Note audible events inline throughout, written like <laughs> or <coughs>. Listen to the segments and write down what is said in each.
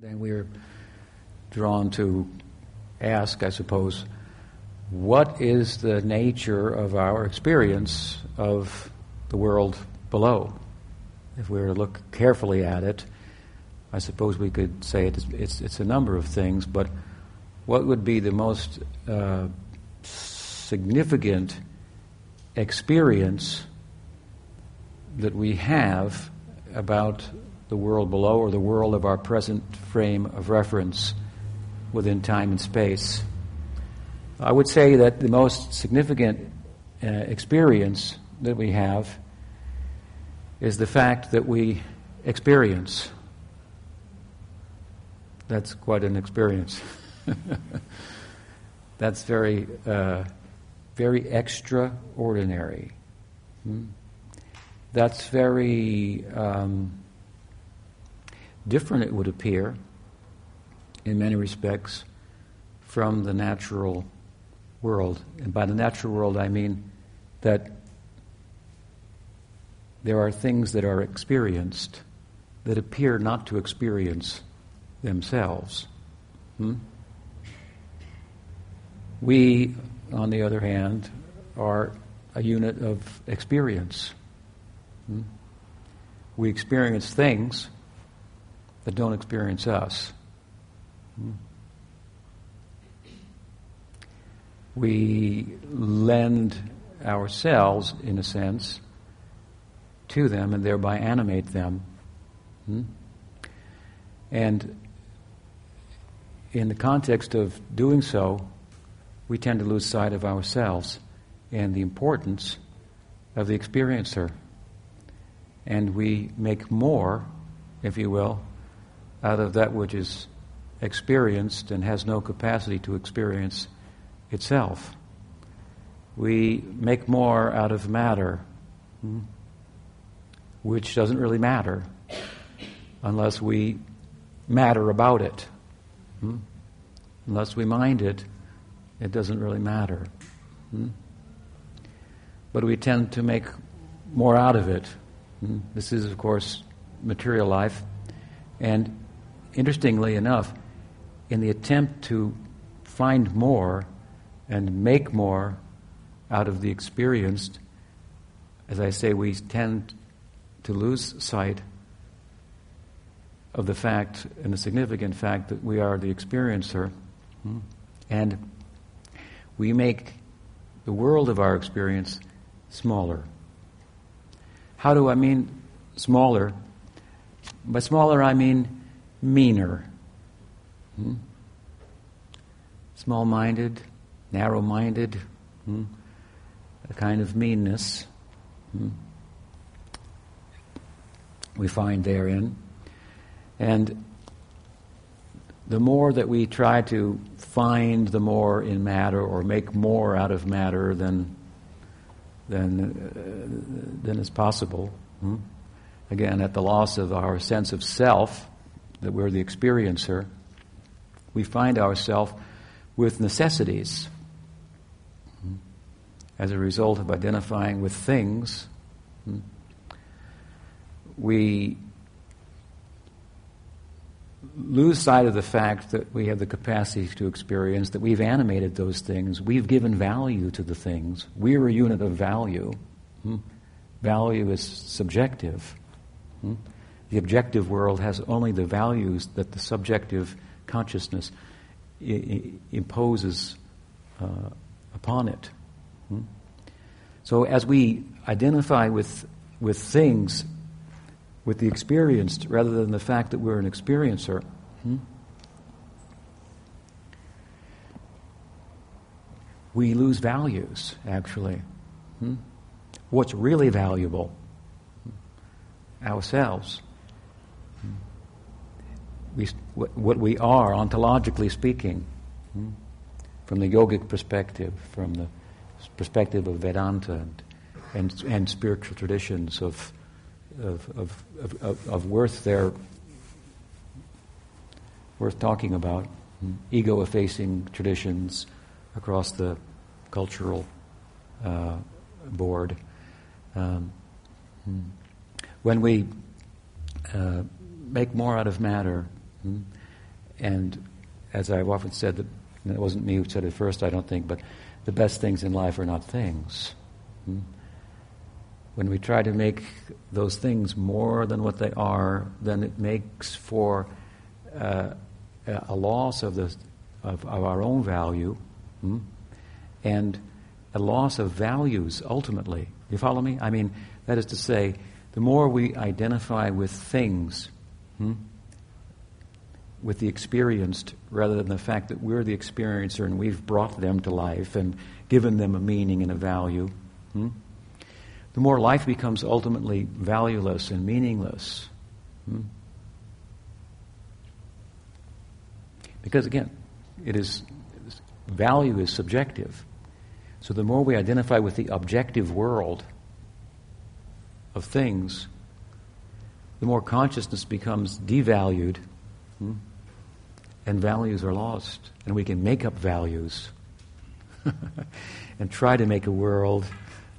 Then we're drawn to ask, I suppose, what is the nature of our experience of the world below? If we were to look carefully at it, I suppose we could say it's, it's, it's a number of things, but what would be the most uh, significant experience that we have about the world below or the world of our present frame of reference within time and space. I would say that the most significant uh, experience that we have is the fact that we experience. That's quite an experience. <laughs> That's very, uh, very extraordinary. Hmm? That's very um, different, it would appear, in many respects, from the natural world. And by the natural world, I mean that there are things that are experienced that appear not to experience themselves. Hmm? We, on the other hand, are a unit of experience. Hmm? We experience things that don't experience us. We lend ourselves, in a sense, to them and thereby animate them. Hmm? And in the context of doing so, we tend to lose sight of ourselves and the importance of the experiencer. And we make more, if you will, out of that which is experienced and has no capacity to experience itself. We make more out of matter, hmm, which doesn't really matter unless we matter about it. Hmm. Unless we mind it, it doesn't really matter. Hmm. But we tend to make more out of it. This is, of course, material life. And interestingly enough, in the attempt to find more and make more out of the experienced, as I say, we tend to lose sight of the fact and the significant fact that we are the experiencer. And we make the world of our experience smaller. How do I mean smaller? By smaller, I mean meaner. Hmm? Small minded, narrow minded, hmm? a kind of meanness hmm? we find therein. And the more that we try to find the more in matter or make more out of matter than, than, uh, than is possible, hmm? again, at the loss of our sense of self, that we're the experiencer, we find ourselves with necessities as a result of identifying with things. We lose sight of the fact that we have the capacity to experience, that we've animated those things, we've given value to the things. We're a unit of value. Hmm? Value is subjective. Hmm? The objective world has only the values that the subjective consciousness I- I imposes uh, upon it. Hmm? So as we identify with, with things, with the experienced, rather than the fact that we're an experiencer, hmm? we lose values, actually. Hmm? What's really valuable? Ourselves we, what we are, ontologically speaking, hmm? from the yogic perspective, from the perspective of Vedanta and, and, and spiritual traditions of, of, of, of, of worth there, worth talking about, hmm? ego effacing traditions across the cultural uh, board. Um, hmm. when we uh, make more out of matter, Hmm? and as I've often said, that it wasn't me who said it first, I don't think, but the best things in life are not things. Hmm? When we try to make those things more than what they are, then it makes for uh, a loss of, the, of, of, our own value hmm? and a loss of values ultimately. You follow me? I mean, that is to say, the more we identify with things, hmm, with the experienced, rather than the fact that we're the experiencer and we've brought them to life and given them a meaning and a value, hmm, the more life becomes ultimately valueless and meaningless. Hmm? Because again, it is value is subjective. So the more we identify with the objective world of things, the more consciousness becomes devalued hmm? And values are lost. And we can make up values <laughs> and try to make a world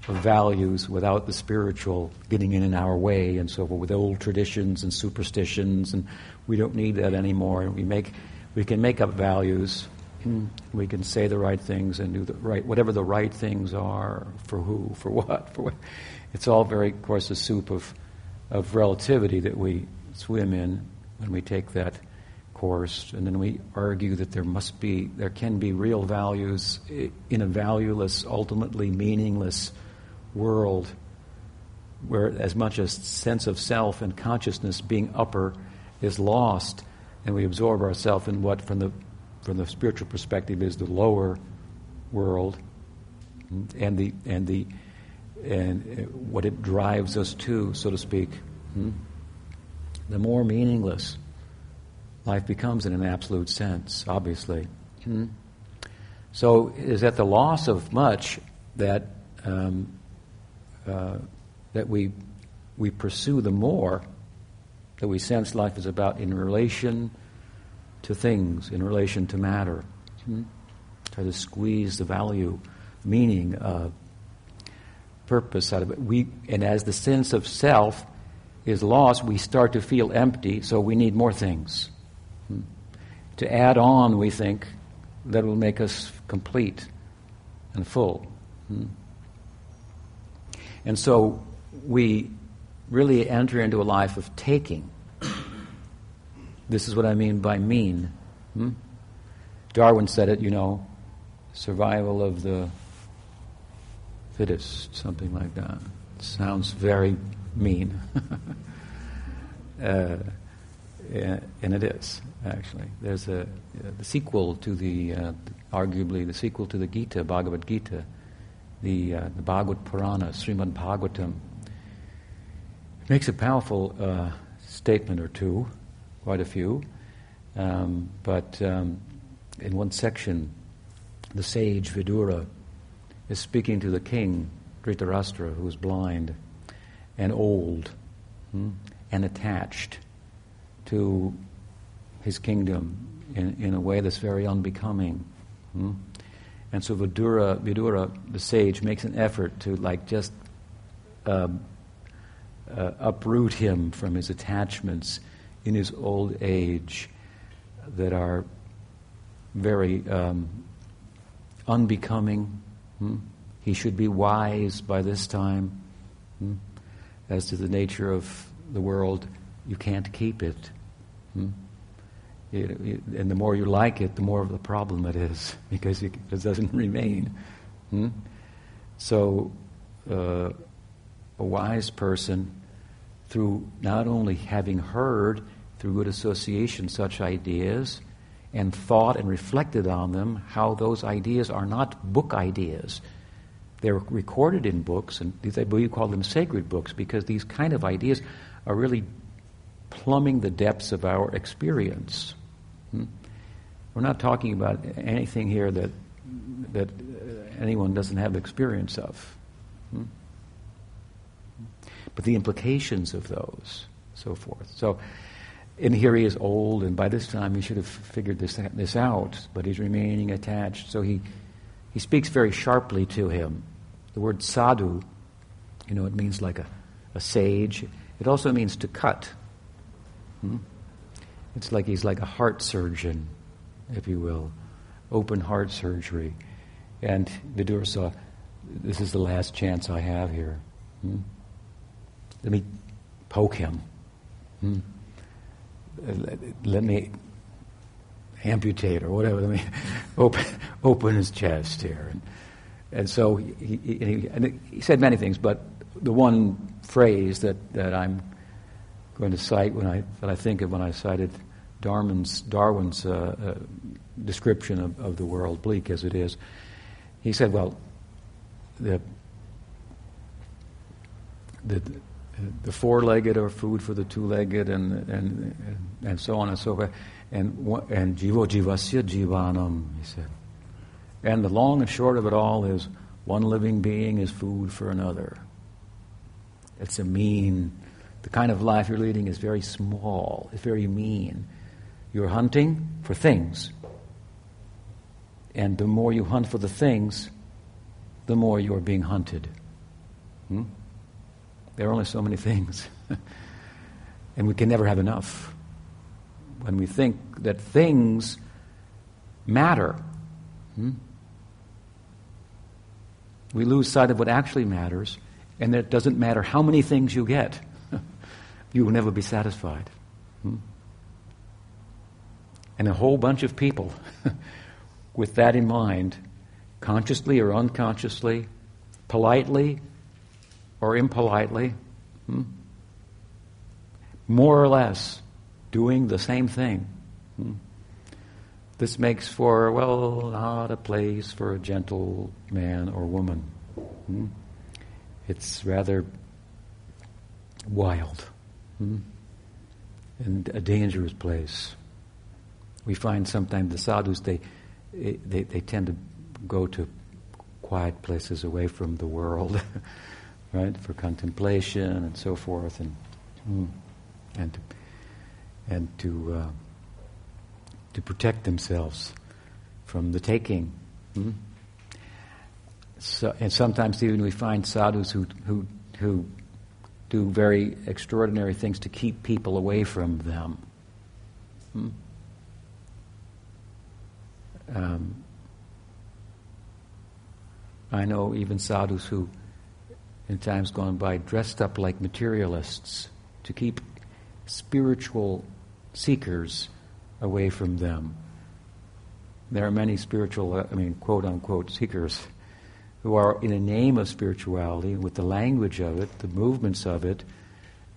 of values without the spiritual getting in in our way and so forth, with old traditions and superstitions, and we don't need that anymore. We make, we can make up values. We can say the right things and do the right, whatever the right things are for who, for what, for what. It's all very, of course, a soup of, of relativity that we swim in when we take that course, and then we argue that there must be, there can be real values in a valueless, ultimately meaningless world, where as much as sense of self and consciousness being upper is lost, and we absorb ourselves in what, from the from the spiritual perspective, is the lower world, and the and the and what it drives us to, so to speak, hmm? the more meaningless life becomes in an absolute sense, obviously. Hmm? So, is at the loss of much that um, uh, that we we pursue the more that we sense life is about in relation to things, in relation to matter. Hmm? Try to squeeze the value, meaning, uh, purpose out of it. We, and as the sense of self is lost, we start to feel empty, so we need more things. To add on, we think, that will make us complete and full. Hmm. And so we really enter into a life of taking. This is what I mean by mean. Hmm? Darwin said it, you know, survival of the fittest, something like that. Sounds very mean. <laughs> uh, and it is, actually. There's a, uh, the sequel to the, uh, arguably, the sequel to the Gita, Bhagavad Gita, the, uh, the Bhagavad Purana, Srimad Bhagavatam, it makes a powerful uh, statement or two, quite a few. Um, but um, in one section, the sage Vidura is speaking to the king, Dhritarashtra, who is blind and old hmm, and attached to his kingdom in, in a way that's very unbecoming. Hmm? And so Vidura, Vidura, the sage, makes an effort to like just uh, uh, uproot him from his attachments in his old age that are very um, unbecoming. Hmm? He should be wise by this time. Hmm? As to the nature of the world, you can't keep it. Hmm? And the more you like it, the more of the problem it is <laughs> because it, doesn't remain. Hmm? So, uh, a wise person, through not only having heard through good association such ideas and thought and reflected on them, how those ideas are not book ideas. They're recorded in books, and we call them sacred books because these kind of ideas are really plumbing the depths of our experience. Hmm? We're not talking about anything here that that anyone doesn't have experience of. Hmm? But the implications of those, so forth. So, and here he is old, and by this time he should have figured this this out, but he's remaining attached. So he he speaks very sharply to him. The word sadhu, you know, it means like a, a sage. It also means to cut. Hmm? It's like he's like a heart surgeon, if you will, open heart surgery. And Vidura saw, this is the last chance I have here. Hmm? Let me poke him. Hmm? Let, me amputate or whatever. Let me <laughs> open, open his chest here. And, and so he, he, and he, said many things, but the one phrase that, that I'm going to cite when I, that I think of when I cited Darwin's, Darwin's uh, uh, description of, of the world, bleak as it is, he said, well, the, the, the four-legged are food for the two-legged, and, and, and so on and so forth. And, and jivo jivasya jivanam, he said. And the long and short of it all is one living being is food for another. It's a mean, the kind of life you're leading is very small, it's very mean. You're hunting for things. And the more you hunt for the things, the more you're being hunted. Hmm? There are only so many <laughs> things. and we can never have enough. When we think that things matter, hmm? we lose sight of what actually matters, and that it doesn't matter how many things you get, you will never be satisfied. Hmm? And a whole bunch of people <laughs> with that in mind consciously or unconsciously, politely or impolitely, hmm? more or less doing the same thing. Hmm? This makes for, well, not a place for a gentle man or woman. Hmm? It's rather wild hmm? and a dangerous place. We find sometimes the sadhus, they, they, they tend to go to quiet places away from the world, <laughs> right, for contemplation and so forth, and mm, and to, and to uh, to protect themselves from the taking. Mm? So, and sometimes even we find sadhus who who who do very extraordinary things to keep people away from them. Mm? Um, I know even sadhus who, in times gone by, dressed up like materialists to keep spiritual seekers away from them. There are many spiritual, uh, I mean, quote unquote, seekers who are, in the name of spirituality, with the language of it, the movements of it,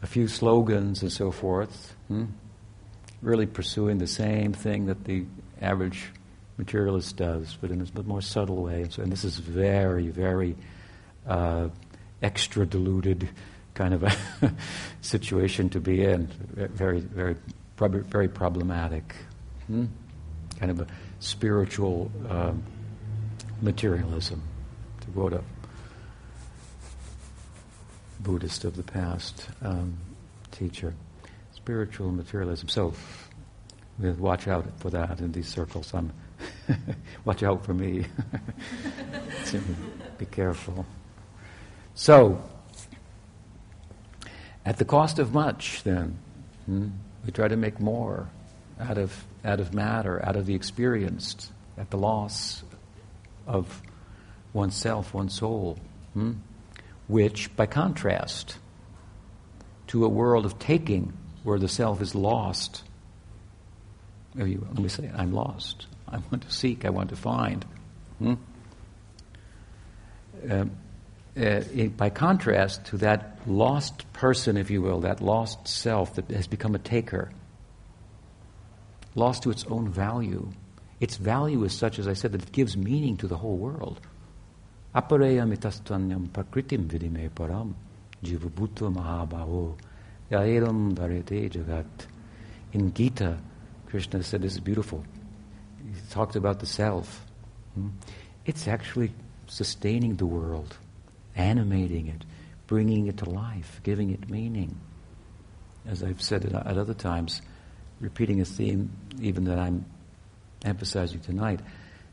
a few slogans and so forth, hmm, really pursuing the same thing that the average materialist does, but in a more subtle way. And, so, and this is very, very uh, extra diluted kind of a <laughs> situation to be in. Very, very, very problematic. Hmm? Kind of a spiritual um, materialism, quote a Buddhist of the past um, teacher. Spiritual materialism. So, we watch out for that in these circles. I'm <laughs> Watch out for me. <laughs> Be careful. So, at the cost of much, then, hmm, we try to make more out of, out of matter, out of the experienced, at the loss of oneself, one's soul. Hmm? Which, by contrast to a world of taking, where the self is lost, let me say, I'm lost. I want to seek, I want to find. Hmm? Uh, uh, by contrast to that lost person, if you will, that lost self that has become a taker, lost to its own value. Its value is such, as I said, that it gives meaning to the whole world. Apareya mitastanyam prakritim vidime param jivabhuta mahabhavo yaeram darete jagat. In Gita, Krishna said this is beautiful He talked about the self. Hmm? It's actually sustaining the world, animating it, bringing it to life, giving it meaning. As I've said at other times, repeating a theme even that I'm emphasizing tonight,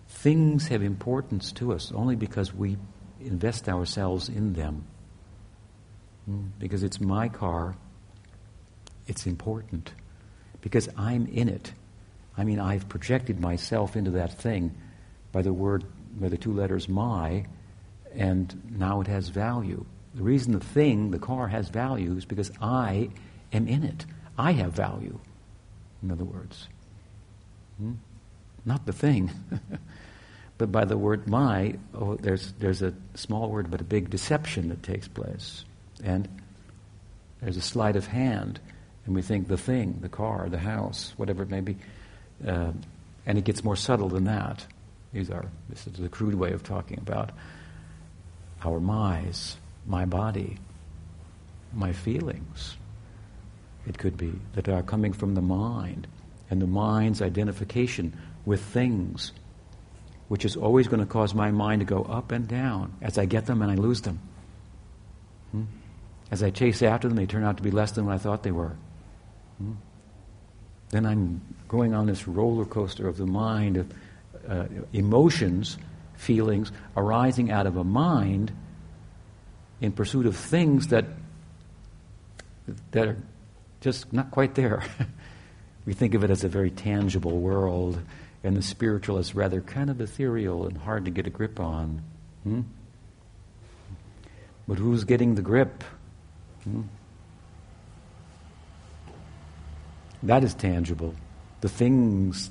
things have importance to us only because we invest ourselves in them. Hmm? Because it's my car, it's important. because I'm in it. I mean, I've projected myself into that thing by the word, by the two letters my, and now it has value. The reason the thing, the car, has value is because I am in it. I have value, in other words. Hmm? Not the thing. <laughs> but by the word my, oh, there's, there's a small word but a big deception that takes place. And there's a sleight of hand, and we think the thing, the car, the house, whatever it may be. Uh, and it gets more subtle than that. These are, this is the crude way of talking about our my's, my body, my feelings. It could be that are coming from the mind and the mind's identification with things, which is always going to cause my mind to go up and down as I get them and I lose them. Hmm? As I chase after them, they turn out to be less than what I thought they were. Hmm? Then I'm going on this roller coaster of the mind of uh, emotions, feelings arising out of a mind in pursuit of things that that are just not quite there. <laughs> we think of it as a very tangible world, and the spiritual is rather kind of ethereal and hard to get a grip on. Hmm? But who's getting the grip? Hmm? That is tangible. The things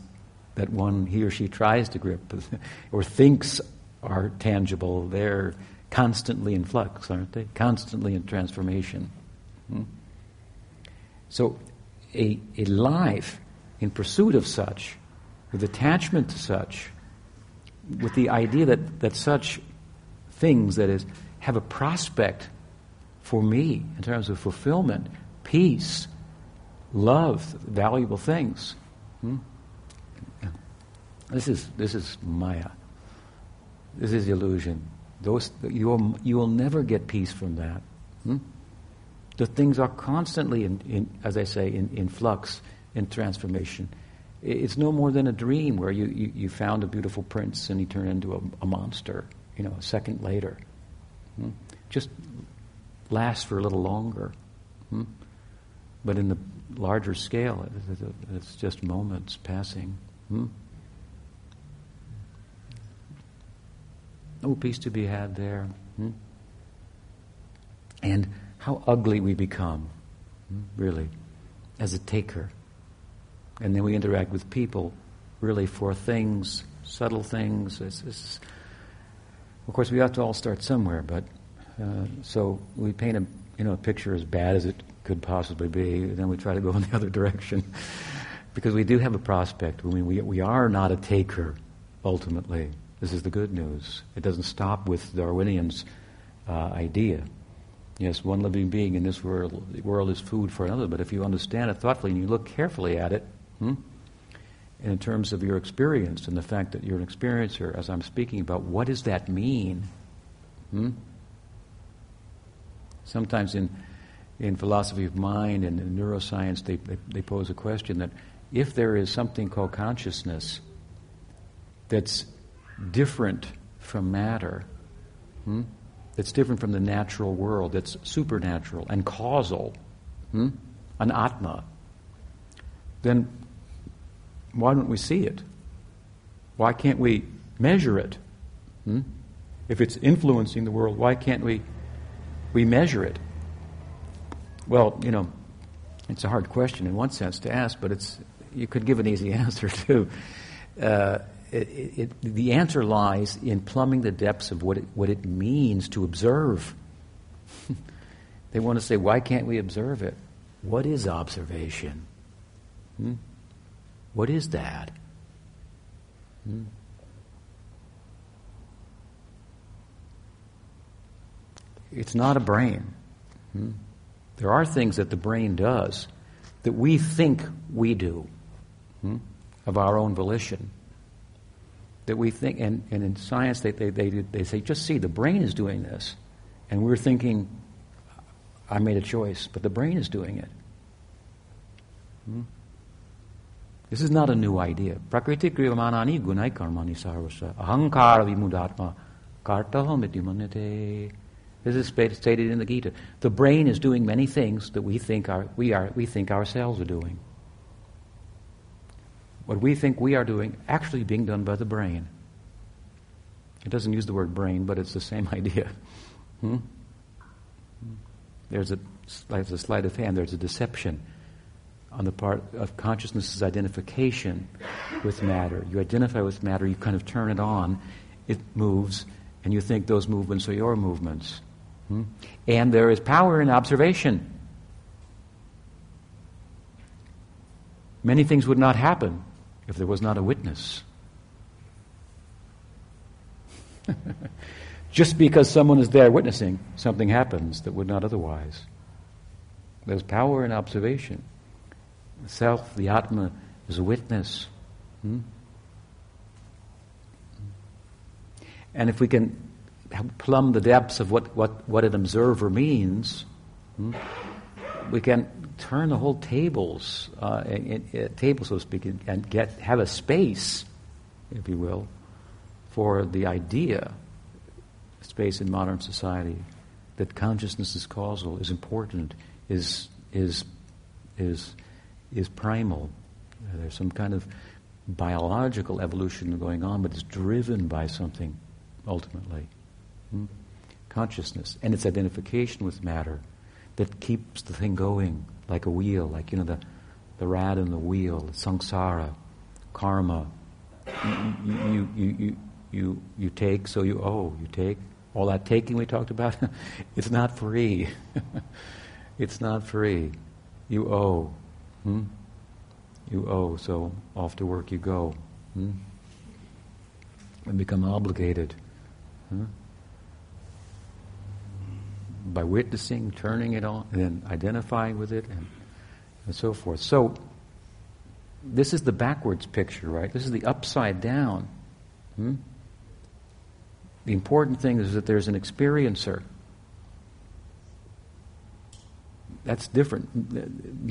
that one, he or she tries to grip <laughs> or thinks are tangible, they're constantly in flux, aren't they? Constantly in transformation. Hmm? So, a, a life in pursuit of such, with attachment to such, with the idea that, that such things, that is, have a prospect for me in terms of fulfillment, peace, love, valuable things. Hmm? This is this is Maya. This is illusion. Those you will, you will never get peace from that. Hmm? The things are constantly, in, in, as I say, in, in flux, in transformation. It's no more than a dream where you, you, you found a beautiful prince and he turned into a, a monster, you know, a second later. Hmm? Just last for a little longer. Hmm? But in the larger scale, it's just moments passing. Hmm? No peace to be had there. Hmm? And how ugly we become, hmm? really, as a taker. And then we interact with people, really, for things, subtle things. It's, it's, of course, we have to all start somewhere, but uh, so we paint a you know a picture as bad as it could possibly be, then we try to go <laughs> in the other direction, because we do have a prospect. I mean, we we are not a taker, ultimately. This is the good news. It doesn't stop with Darwinian's uh, idea. Yes, one living being in this world, world is food for another. But if you understand it thoughtfully and you look carefully at it, hmm, in terms of your experience and the fact that you're an experiencer, as I'm speaking about, what does that mean? Hmm? Sometimes in, in philosophy of mind and in neuroscience, they, they, they pose a question that if there is something called consciousness that's different from matter, hmm, that's different from the natural world, that's supernatural and causal, hmm, an Atma, then why don't we see it? Why can't we measure it? Hmm? If it's influencing the world, why can't we we measure it? Well, you know, it's a hard question in one sense to ask, but it's you could give an easy <laughs> answer too. Uh, it, it, the answer lies in plumbing the depths of what it, what it means to observe. <laughs> they want to say, why can't we observe it? What is observation? Hmm? What is that? Hmm? It's not a brain. Hmm? There are things that the brain does that we think we do hmm? of our own volition. That we think, and, and in science they, they, they, they say, just see, the brain is doing this. And we're thinking, I made a choice, but the brain is doing it. This is not a new idea. Prakriti kriyamanani gunai karmani sarvasa. Ahankara vimudatma kartaham this is stated in the Gita. The brain is doing many things that we think, are, we, are, we think ourselves are doing. what we think we are doing, actually being done by the brain. It doesn't use the word brain, but it's the same <laughs> idea. Hmm? There's a, there's a sleight of hand, there's a deception on the part of consciousness's identification with matter. You identify with matter, you kind of turn it on, it moves, and you think those movements are your movements. Hmm? And there is power in observation. Many things would not happen if there was not a witness. <laughs> Just because someone is there witnessing, something happens that would not otherwise. There's power in observation. Self, the Atma, is a witness. Hmm? And if we can plumb the depths of what, what, what an observer means, hmm, we can turn the whole tables, uh, in, in, table so to speak, and get have a space, if you will, for the idea, space in modern society, that consciousness is causal, is important, is is is is primal. There's some kind of biological evolution going on, but it's driven by something ultimately. Hmm? Consciousness and its identification with matter that keeps the thing going like a wheel, like, you know, the, the rad in the wheel, samsara, karma. You, you, you, you, you, you take, so you owe. You take. All that taking we talked about, <laughs> it's not free. <laughs> it's not free. You owe. Hmm? You owe, so off to work you go. Hmm? And become obligated. By witnessing, turning it on, and then identifying with it, and, and so forth. So, this is the backwards picture, right? This is the upside down. Hmm? The important thing is that there's an experiencer. That's different.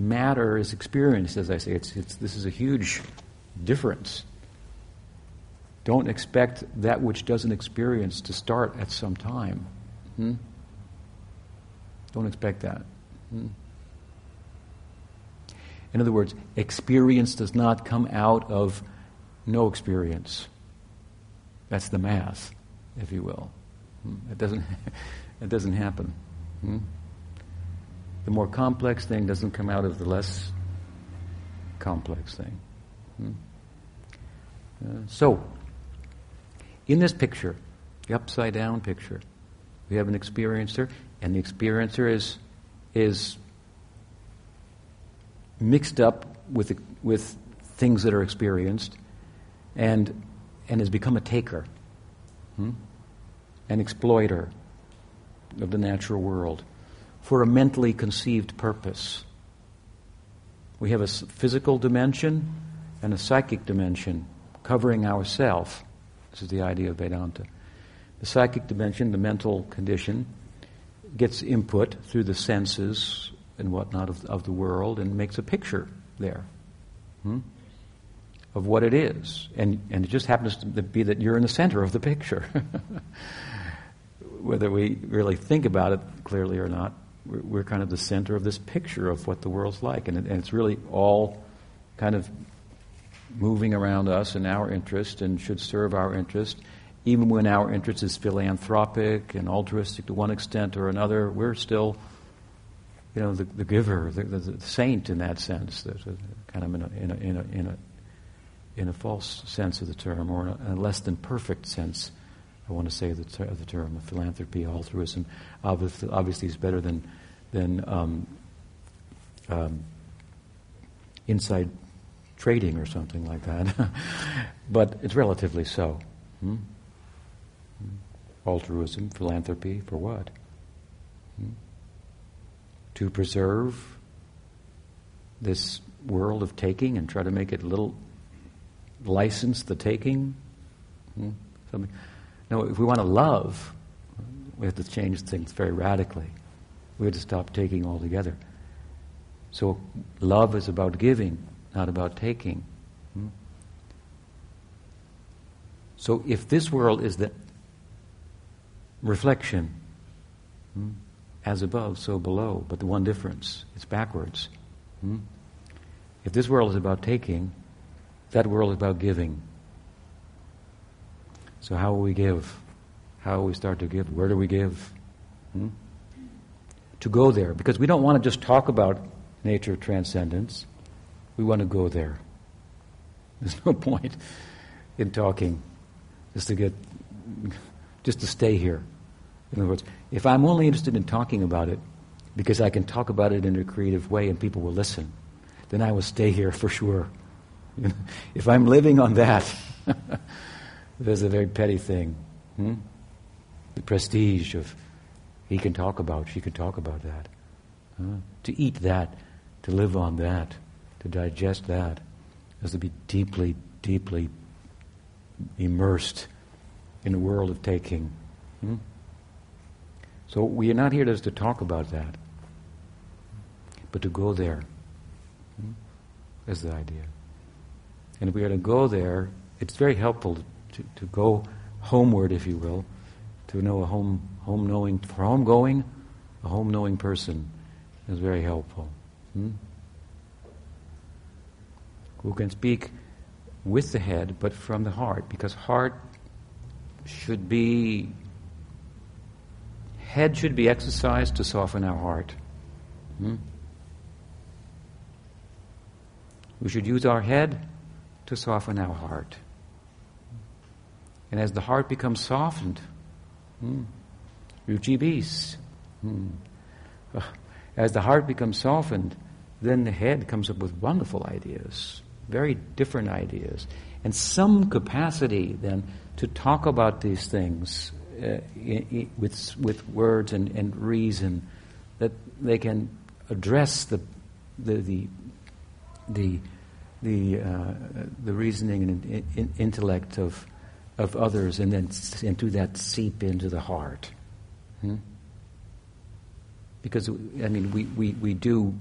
Matter is experienced, as I say. It's, it's, this is a huge difference. Don't expect that which doesn't experience to start at some time. Hmm? Don't expect that. Hmm. In other words, experience does not come out of no experience. That's the math, if you will. Hmm. It doesn't, <laughs> it doesn't happen. Hmm? The more complex thing doesn't come out of the less complex thing. Hmm? Uh, so, in this picture, the upside down picture, we have an experiencer and the experiencer is is mixed up with with things that are experienced, and and has become a taker, hmm? an exploiter of the natural world for a mentally conceived purpose. We have a physical dimension and a psychic dimension covering ourself. This is the idea of Vedanta. The psychic dimension, the mental condition, gets input through the senses and whatnot of, of the world and makes a picture there hmm, of what it is. And, and it just happens to be that you're in the center of the picture. <laughs> Whether we really think about it clearly or not, we're, kind of the center of this picture of what the world's like. And, it, and it's really all kind of moving around us in our interest and should serve our interest even when our interest is philanthropic and altruistic to one extent or another, we're still, you know, the, the giver, the, the, the, saint in that sense, kind of in a, in a, in a, in a, in a false sense of the term, or a less than perfect sense, I want to say the, ter- the term, of philanthropy, altruism. Obviously, obviously is better than, than um, um, inside trading or something like that. <laughs> but it's relatively so. Hmm? altruism, philanthropy, for what? Hmm? To preserve this world of taking and try to make it a little license the taking? Hmm? Something. No, if we want to love, we have to change things very radically. We have to stop taking altogether. So love is about giving, not about taking. Hmm? So if this world is the reflection. Hmm? As above, so below. But the one difference, it's backwards. Hmm? If this world is about taking, That world is about giving. So, how will we give? How will we start to give? Where do we give? Hmm? To go there, because we don't want to just talk about nature transcendence. We want to go there. <laughs> There's no point in talking just to get, <laughs> just to stay here. In other words, if I'm only interested in talking about it because I can talk about it in a creative way and people will listen, then I will stay here for sure. <laughs> if I'm living on that, there's a very petty thing. Hmm? The prestige of he can talk about, she can talk about that. Huh? To eat that, to live on that, to digest that, is to be deeply, deeply immersed in a world of taking. Hmm? So we are not here just to talk about that, but to go there. Hmm? Is the idea. And if we are to go there, it's very helpful to, to go homeward, if you will, to know a home, home knowing, for home going, a home knowing person is very helpful. Hmm? Who can speak with the head, but from the heart, because heart should be, head should be exercised to soften our heart. Hmm? We should use our head to soften our heart. And as the heart becomes softened, hmm, hmm, <laughs> as the heart becomes softened, then the head comes up with wonderful ideas, very different ideas, and some capacity then to talk about these things uh, with, with words and, and reason, that they can address the, the, the, the the, uh, the reasoning and in, intellect of, of others and then and through that seep into the heart. Hmm? Because, I mean, we, we, we do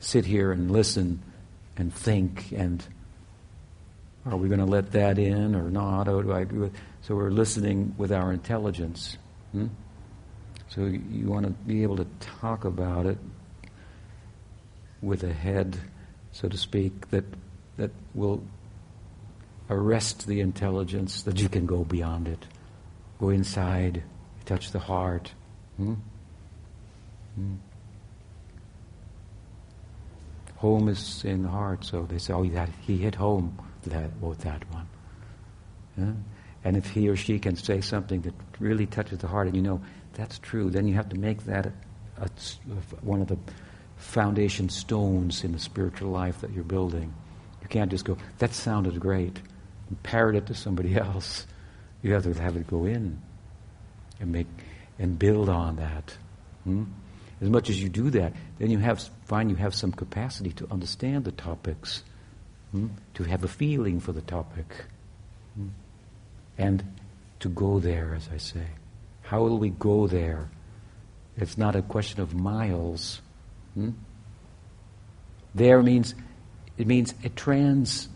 sit here and listen and think and are we going to let that in or not? Or do I do? So we're listening with our intelligence. Hmm? So you want to be able to talk about it with a head so to speak, that, that will arrest the intelligence, that you can go beyond it. Go inside, touch the heart. Hmm? Hmm. Home is in the heart, so they say, oh, that, he hit home that, with that one. Yeah? And if he or she can say something that really touches the heart, and you know that's true, then you have to make that a, a, one of the foundation stones in the spiritual life that you're building. You can't just go, that sounded great, and parrot it to somebody <laughs> else. You have to have it go in and make and build on that. Hmm? As much as you do that, then you have find you have some capacity to understand the topics, hmm? to have a feeling for the topic, hmm? and to go there, as I say. How will we go there? It's not a question of miles. Hmm? There means it means a trans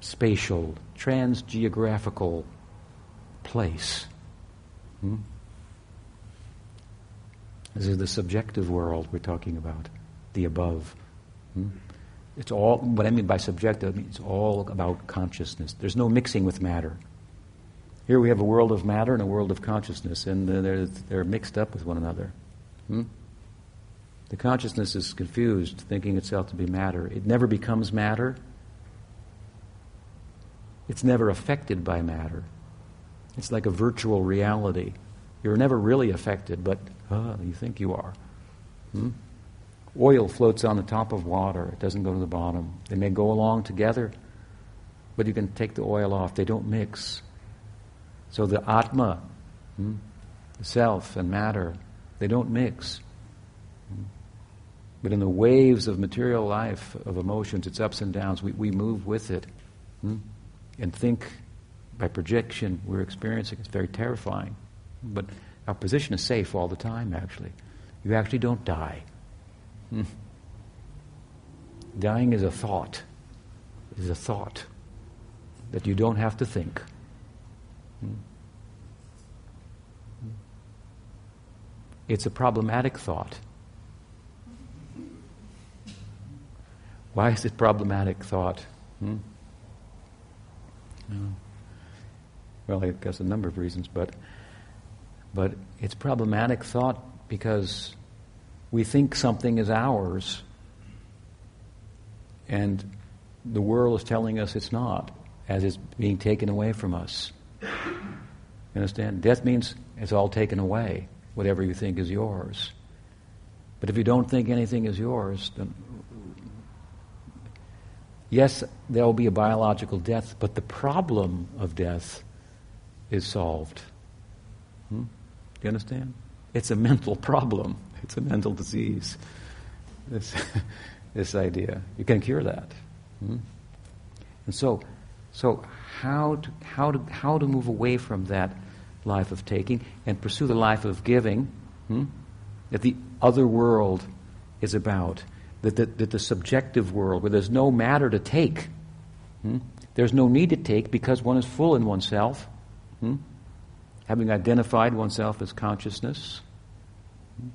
spatial, trans geographical place. Hmm? This is the subjective world we're talking about, the above. Hmm? It's all, what I mean by subjective, I mean it's all about consciousness. There's no mixing with matter. Here we have a world of matter and a world of consciousness, and they're, they're mixed up with one another. Hmm? The consciousness is confused, thinking itself to be matter. It never becomes matter. It's never affected by matter. It's like a virtual reality. You're never really affected, but uh, you think you are. Hmm? Oil floats on the top of water, it doesn't go to the bottom. They may go along together, but you can take the oil off. They don't mix. So the Atma, hmm, the self and matter, they don't mix. But in the waves of material life, of emotions, its ups and downs, we, we move with it hmm? And think by projection we're experiencing. It's very terrifying. But our position is safe all the time, actually. You actually don't die. Hmm? Dying is a thought, is a thought that you don't have to think. Hmm? It's a problematic thought Why is it problematic thought? Hmm? No. Well, I guess a number of reasons, but but it's problematic thought because we think something is ours, and the world is telling us it's not, as it's being taken away from us. You understand? Death means it's all taken away, whatever you think is yours. But if you don't think anything is yours, then yes, there will be a biological death, but the problem of death is solved. Hmm? Do you understand? It's a mental <laughs> problem. It's a mental disease. This, <laughs> this idea. You can cure that. Hmm? And so, so how to, how to how to move away from that life of taking and pursue the life of giving hmm? that the other world is about, that the, that the subjective world where there's no matter to take. Hmm? There's no need to take because one is full in oneself, hmm? having identified oneself as consciousness. Hmm?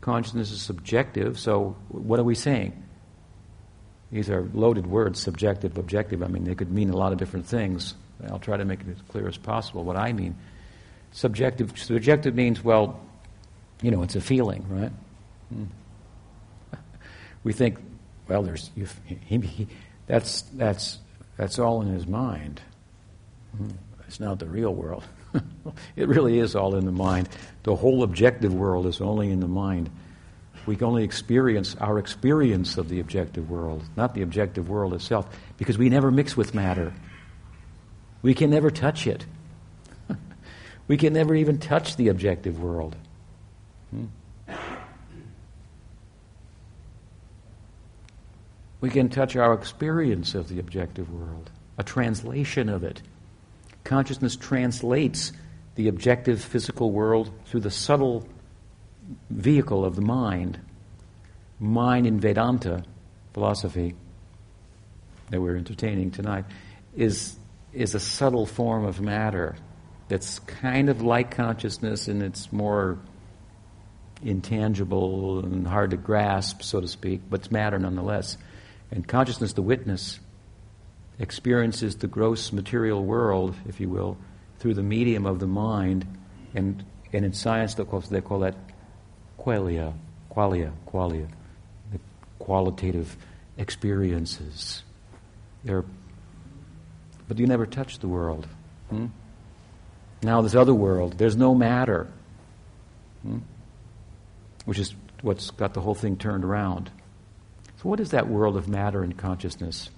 Consciousness is subjective, so what are we saying? These are loaded words, subjective, objective. I mean, they could mean a lot of different things. I'll try to make it as clear as possible what I mean. Subjective, subjective means, well, you know, it's a feeling, right? We think, well, there's he, he, that's that's that's all in his mind. Hmm. It's not the real world. <laughs> it really is all in the mind. The whole objective world is only in the mind we can only experience our experience of the objective world, not the objective world itself, because we never mix with matter. We can never touch it. <laughs> we can never even touch the objective world. We can touch our experience of the objective world, a translation of it. Consciousness translates the objective physical world through the subtle vehicle of the mind. Mind in Vedanta philosophy that we're entertaining tonight is, is a subtle form of matter that's kind of like consciousness and it's more intangible and hard to grasp, so to speak, but it's matter nonetheless. And consciousness, the witness, experiences the gross material world, if you will, through the medium of the mind. And, and in science, they call, they call that qualia, qualia, qualia, the qualitative experiences. They're, but you never touch the world. Hmm? Now, this other world, there's no matter, hmm? which is what's got the whole thing turned around. What is that world of matter and consciousness?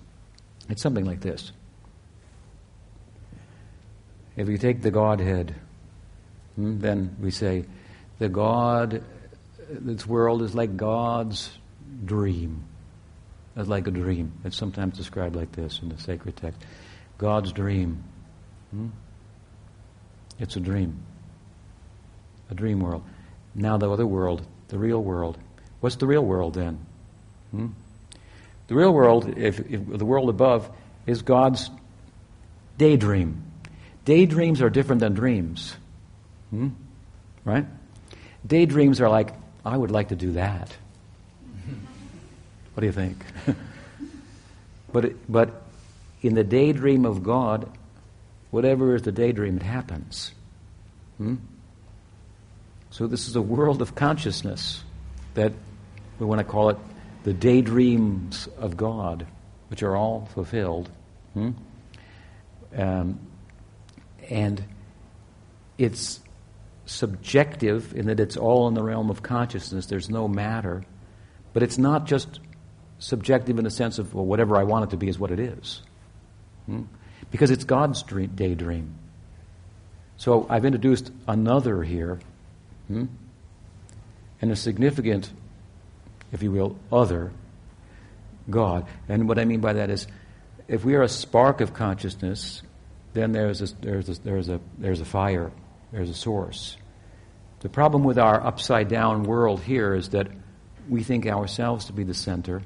It's something like this. If you take the Godhead, hmm, then we say the God this world is like God's dream. It's like a dream. It's sometimes described like this in the sacred text. God's dream. Hmm? It's a dream. A dream world. Now the other world, the real world. What's the real world then? Hmm? The real world, if, if the world above, is God's daydream. Daydreams are different than dreams. Hmm? Right? Daydreams are like I would like to do that. What do you think? <laughs> but, but in the daydream of God, whatever is the daydream, it happens. Hmm? So this is a world of consciousness that we want to call it the daydreams of God, which are all fulfilled. Hmm? Um, and it's subjective in that it's all in the realm of consciousness, there's no matter. But it's not just subjective in the sense of, well, whatever I want it to be is what it is. Hmm? Because it's God's dream, daydream. So I've introduced another here, hmm? and a significant, if you will, other, God. And what I mean by that is, if we are a spark of consciousness, then there's a, there's a, there's a, there's a fire there's a source. The problem with our upside down world here is that we think ourselves to be the center,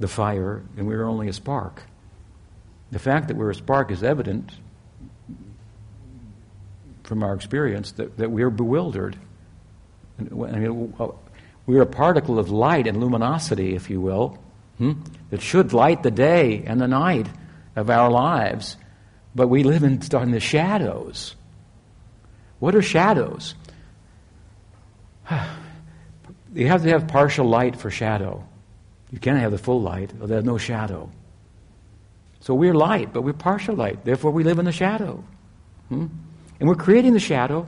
the fire, and we're only a spark. The fact that we're a spark is evident from our experience that, that we're bewildered. I mean, we're a particle of light and luminosity, if you will, hmm, that should light the day and the night of our lives. But we live in, in the shadows. What are shadows? <sighs> you have to have partial light for shadow. You can't have the full light, or there's no shadow. So we're light, but we're partial light. Therefore, we live in the shadow. Hmm? And we're creating the shadow,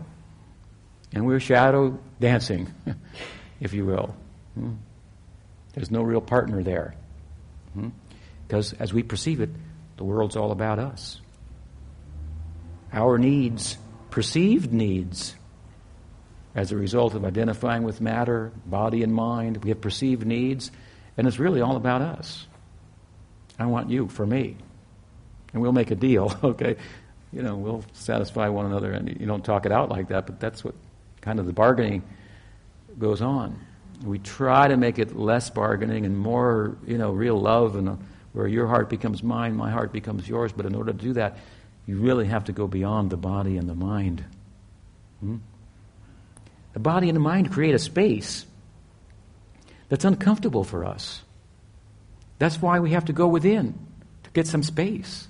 and we're shadow dancing, <laughs> if you will. Hmm? There's no real partner there. Hmm? Because as we perceive it, the world's all about us. Our needs, perceived needs, as a result of identifying with matter, body and mind, we have perceived needs, and it's really all about us. I want you for me. And we'll make a deal, <laughs> okay? You know, we'll satisfy one another, and you don't talk it out like that, but that's what kind of the bargaining goes on. We try to make it less bargaining and more, you know, real love, and uh, where your heart becomes mine, my heart becomes yours. But in order to do that, you really have to go beyond the body and the mind. Hmm? The body and the mind create a space that's uncomfortable for us. That's why we have to go within to get some space,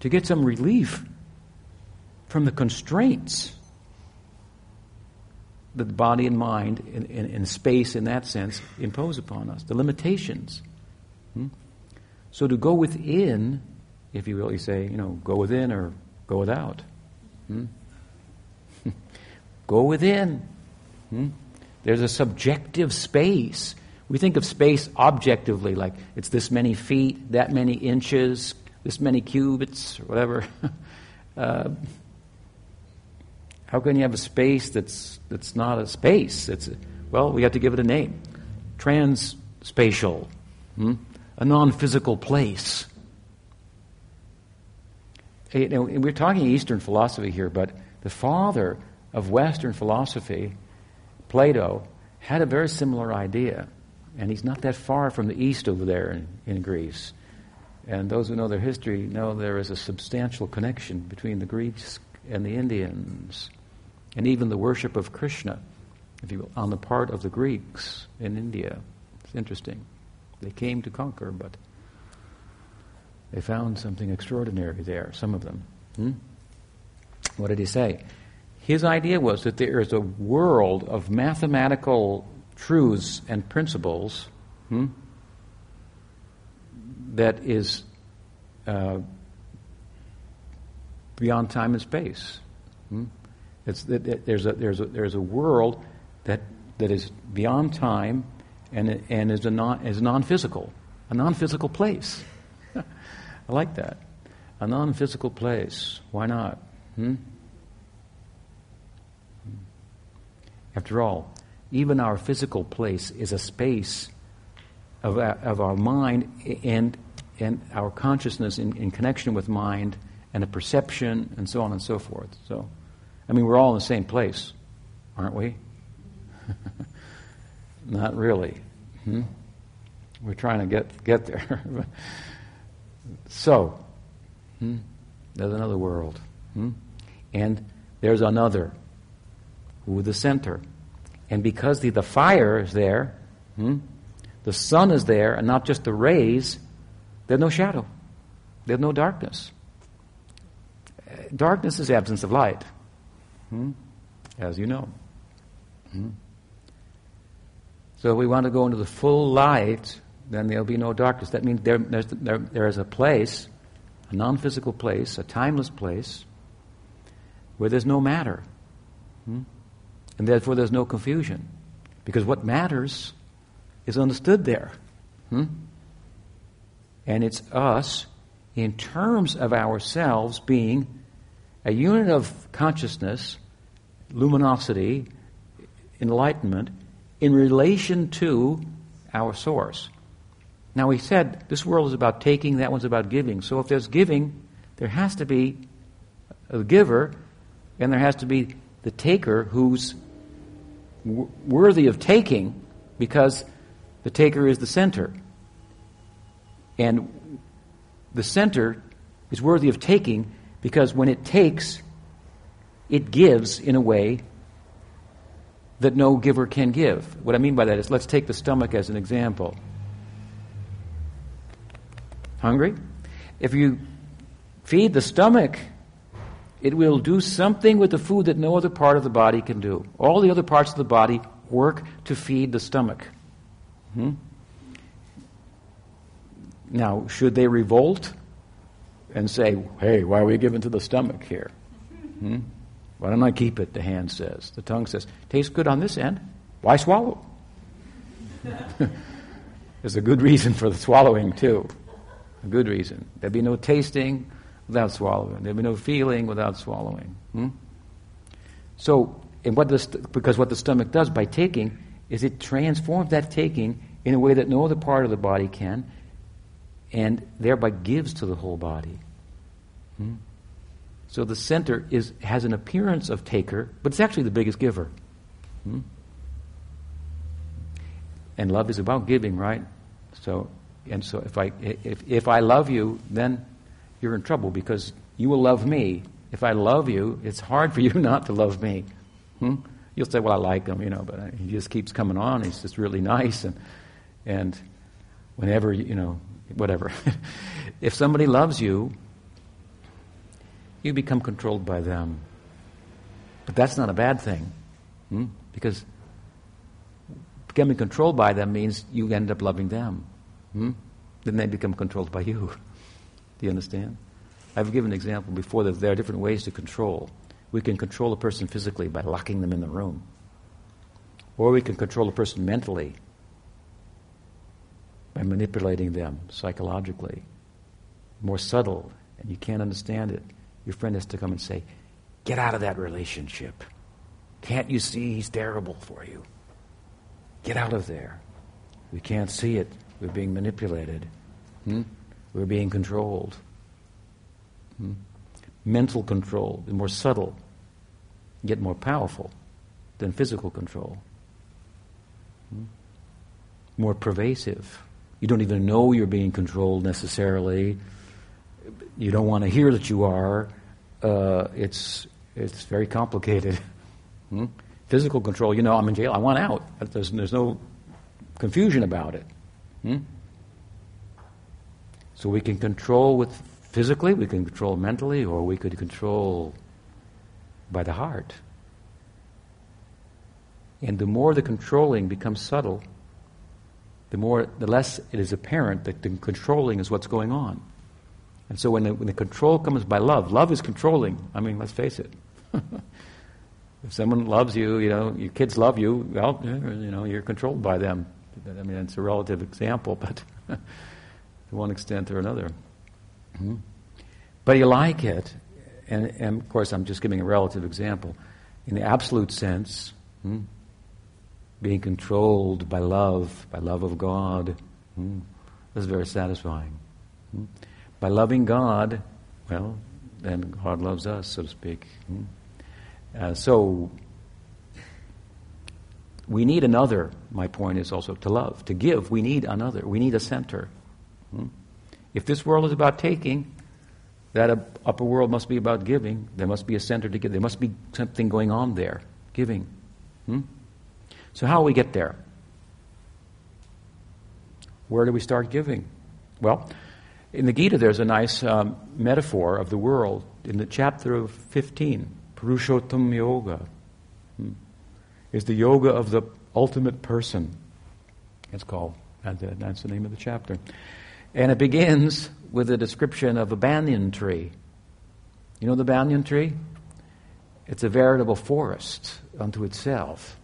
to get some relief from the constraints that the body and mind and, space in that sense impose upon us, the limitations. Hmm? So to go within, if you will, you say, you know, go within or go without. Hmm? <laughs> go within. Hmm? There's a subjective space. We think of space objectively, like it's this many feet, that many inches, this many cubits, or whatever. <laughs> uh, how can you have a space that's, that's not a space? It's a, well, we have to give it a name. Transspatial, hmm? a non physical place. You know, we're talking Eastern philosophy here, but the father of Western philosophy, Plato, had a very similar idea. And he's not that far from the east over there in, in Greece. And those who know their history know there is a substantial connection between the Greeks and the Indians and even the worship of Krishna, if you will, on the part of the Greeks in India. It's interesting. They came to conquer, but they found something extraordinary there, some of them. Hmm? What did he say? His idea was that there is a world of mathematical truths and principles hmm, that is uh, beyond time and space. Hmm? It's, it, there's, a, there's, a, there's a world that, that is beyond time and, and is, a non, is non-physical, a non-physical place. <laughs> I like that. A non-physical place. Why not? Hmm? After all, even our physical place is a space of our, of our mind and, and our consciousness in, in connection with mind and a perception and so on and so forth. So. I mean, we're all in the same place, aren't we? <laughs> Not really. Hmm? We're trying to get, get there. <laughs> so, hmm? there's another world. Hmm? And there's another, who the center. And because the, the fire is there, hmm? the sun is there, and not just the rays, there's no shadow. There's no darkness. Darkness is absence of light. Hmm? As you know. Hmm? So if we want to go into the full light, then there'll be no darkness. That means there, there, there is a place, a non physical place, a timeless place, where there's no matter. Hmm? And therefore there's no confusion. Because what matters is understood there. Hmm? And it's us, in terms of ourselves, being a unit of consciousness luminosity, enlightenment, in relation to our source. Now, we said this world is about taking, that one's about giving. So if there's giving, there has to be a giver, and there has to be the taker who's w- worthy of taking because the taker is the center. And the center is worthy of taking because when it takes, it gives in a way that no giver can give. What I mean by that is let's take the stomach as an example. Hungry? If you feed the stomach, it will do something with the food that no other part of the body can do. All the other parts of the body work to feed the stomach. Hmm? Now, should they revolt and say, hey, why are we giving to the stomach here? Hmm? Why don't I keep it? The hand says. The tongue says, tastes good on this end. Why swallow? <laughs> There's a good reason for the swallowing, too. A good reason. There'd be no tasting without swallowing. There'd be no feeling without swallowing. Hmm? So, and what because what the stomach does by taking is it transforms that taking in a way that no other part of the body can, and thereby gives to the whole body. Hmm? So the center is, has an appearance of taker, but it's actually the biggest giver. Hmm? And love is about giving, right? So, and so if I, if, if I love you, then you're in trouble because you will love me. If I love you, it's hard for <laughs> you not to love me. Hmm? You'll say, well, I like him, you know, but he just keeps coming on. He's just really <laughs> nice. And, and whenever, you know, whatever. <laughs> if somebody loves you, you become controlled by them. But that's not a bad thing. Hmm? Because becoming controlled by them means you end up loving them. Hmm? Then they become controlled by you. <laughs> Do you understand? I've given an example before that there are different ways to control. We can control a person physically by locking them in the room. Or we can control a person mentally by manipulating them psychologically. More subtle, and you can't understand it. Your friend has to come and say, Get out of that relationship. Can't you see he's terrible for you? Get out of there. We can't see it. We're being manipulated. Hmm? We're being controlled. Hmm? Mental control is more subtle, yet more powerful than physical control. Hmm? More pervasive. You don't even know you're being controlled necessarily. You don't want to hear that you are. Uh, it's, it's very complicated. <laughs> Hmm? Physical control, you know, I'm in jail, I want out. There's, there's no confusion about it. Hmm? So we can control with physically, we can control mentally, or we could control by the heart. And the more the controlling becomes subtle, the more, the less it is apparent that the controlling is what's going on. And so when the, when the control comes by love, love is controlling. I mean, let's face it. <laughs> if someone loves you, you know, your kids love you, well, you know, you're controlled by them. I mean, it's a relative example, <laughs> but to one extent or another. Mm-hmm. But you like it, and, and, of course, I'm just giving a relative example. In the absolute sense, hmm, being controlled by love, by love of God. Hmm. Is very satisfying. Hmm. By loving God, well, then God loves us, so to speak. Hmm. Uh, so we need another. My point is also to love, to give. We need another. We need a center. Hmm. If this world is about taking, that upper world must be about giving. There must be a center to give. There must be something going on there, giving. Hmm? So, how do we get there? Where do we start giving? Well, in the Gita, there's a nice um, metaphor of the world in the chapter of 15, Purushottam Yoga. Hmm. Is the yoga of the ultimate person. It's called. That's the name of the chapter. And it begins with a description of a banyan tree. You know the banyan tree? It's a veritable forest unto itself.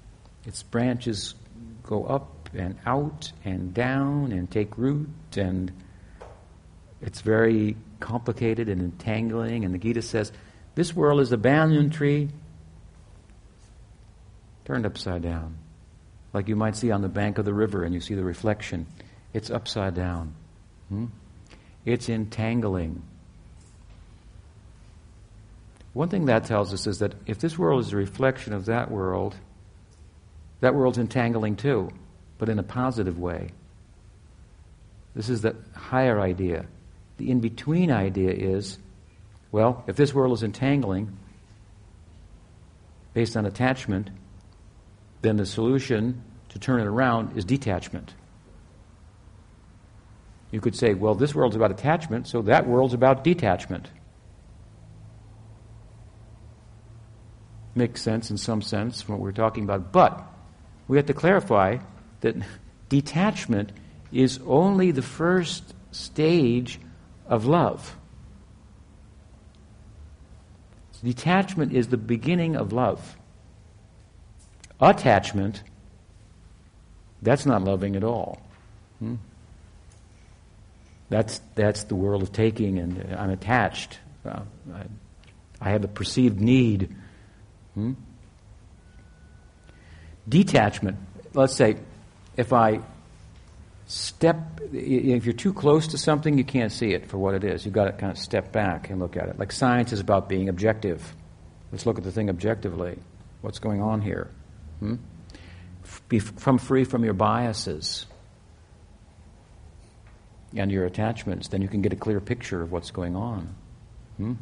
Its branches go up and out and down and take root, and it's very complicated and entangling. And the Gita says, This world is a banyan tree turned upside down. Like you might see on the bank of the river and you see the reflection. It's upside down. Hmm? It's entangling. One thing that tells us is that if this world is a reflection of that world, that world's entangling too, but in a positive way. This is the higher idea. The in between idea is well, if this world is entangling based on attachment, then the solution to turn it around is detachment. You could say, well, this world's about attachment, so that world's about detachment. Makes sense in some sense from what we we're talking about, but we have to clarify that <laughs> detachment is only the first stage of love. Detachment is the beginning of love. Attachment, that's not loving at all. Hmm? That's, that's the world of taking, and I'm attached. Uh, I, I, have a perceived need. Hmm? Detachment. Let's say if I step, if you're too close to something, you can't see it for what it is. You've got to kind of step back and look at it. Like science is about being objective. Let's look at the thing objectively. What's going on here? Hmm? Become free from your biases and your attachments, then you can get a clear picture of what's going on. Hmm?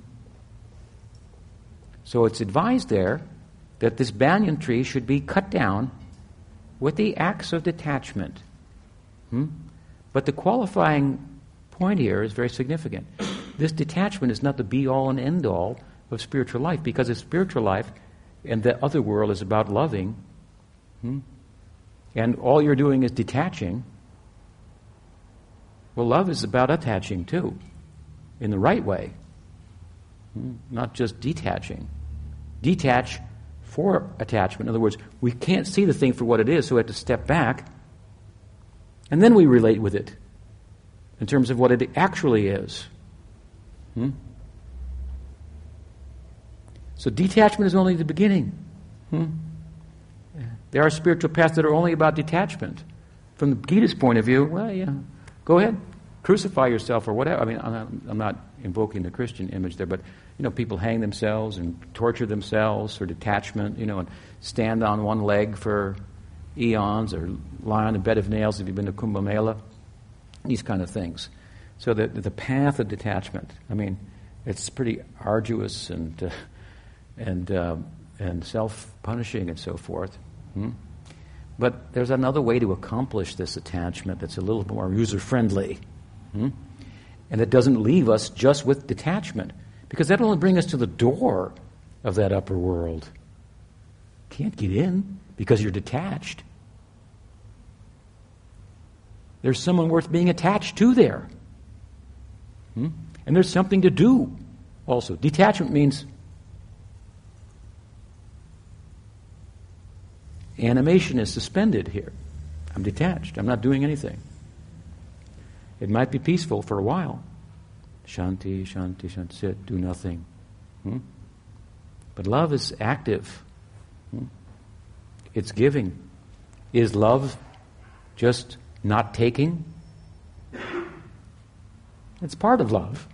So it's advised there that this banyan tree should be cut down with the axe of detachment. Hmm? But the qualifying point here is very significant. This detachment is not the be all and end all of spiritual life because the spiritual life and the other world is about loving. Hmm? And all you're doing is detaching well, love is about attaching too, in the right way, hmm? not just detaching. Detach for attachment. In other words, we can't see the thing for what it is, so we have to step back, and then we relate with it in terms of what it actually is. Hmm? So detachment is only the beginning. Hmm? There are spiritual paths that are only about detachment. From the Gita's point of view, well, yeah, go ahead crucify yourself or whatever. I mean, I'm not, I'm not, invoking the Christian image there, but you know, people hang themselves and torture themselves for detachment. You know, and stand on one leg for eons, or lie on a bed of nails if you've been to Kumbh Mela. These kind of things. So the the path of detachment. I mean, it's pretty arduous and uh, and uh, and self punishing and so forth. Hmm? But there's another way to accomplish this attachment that's a little more user friendly. Hmm? And that doesn't leave us just with detachment, because that'll only bring us to the door of that upper world. Can't get in because you're detached. There's someone worth being attached to there. Hmm? And there's something to do also. Detachment means animation is suspended here. I'm detached. I'm not doing anything. It might be peaceful for a while. Shanti, shanti, shanti, sit, do nothing. Hmm? But love is active. Hmm? It's giving. Is love just not taking? It's part of love.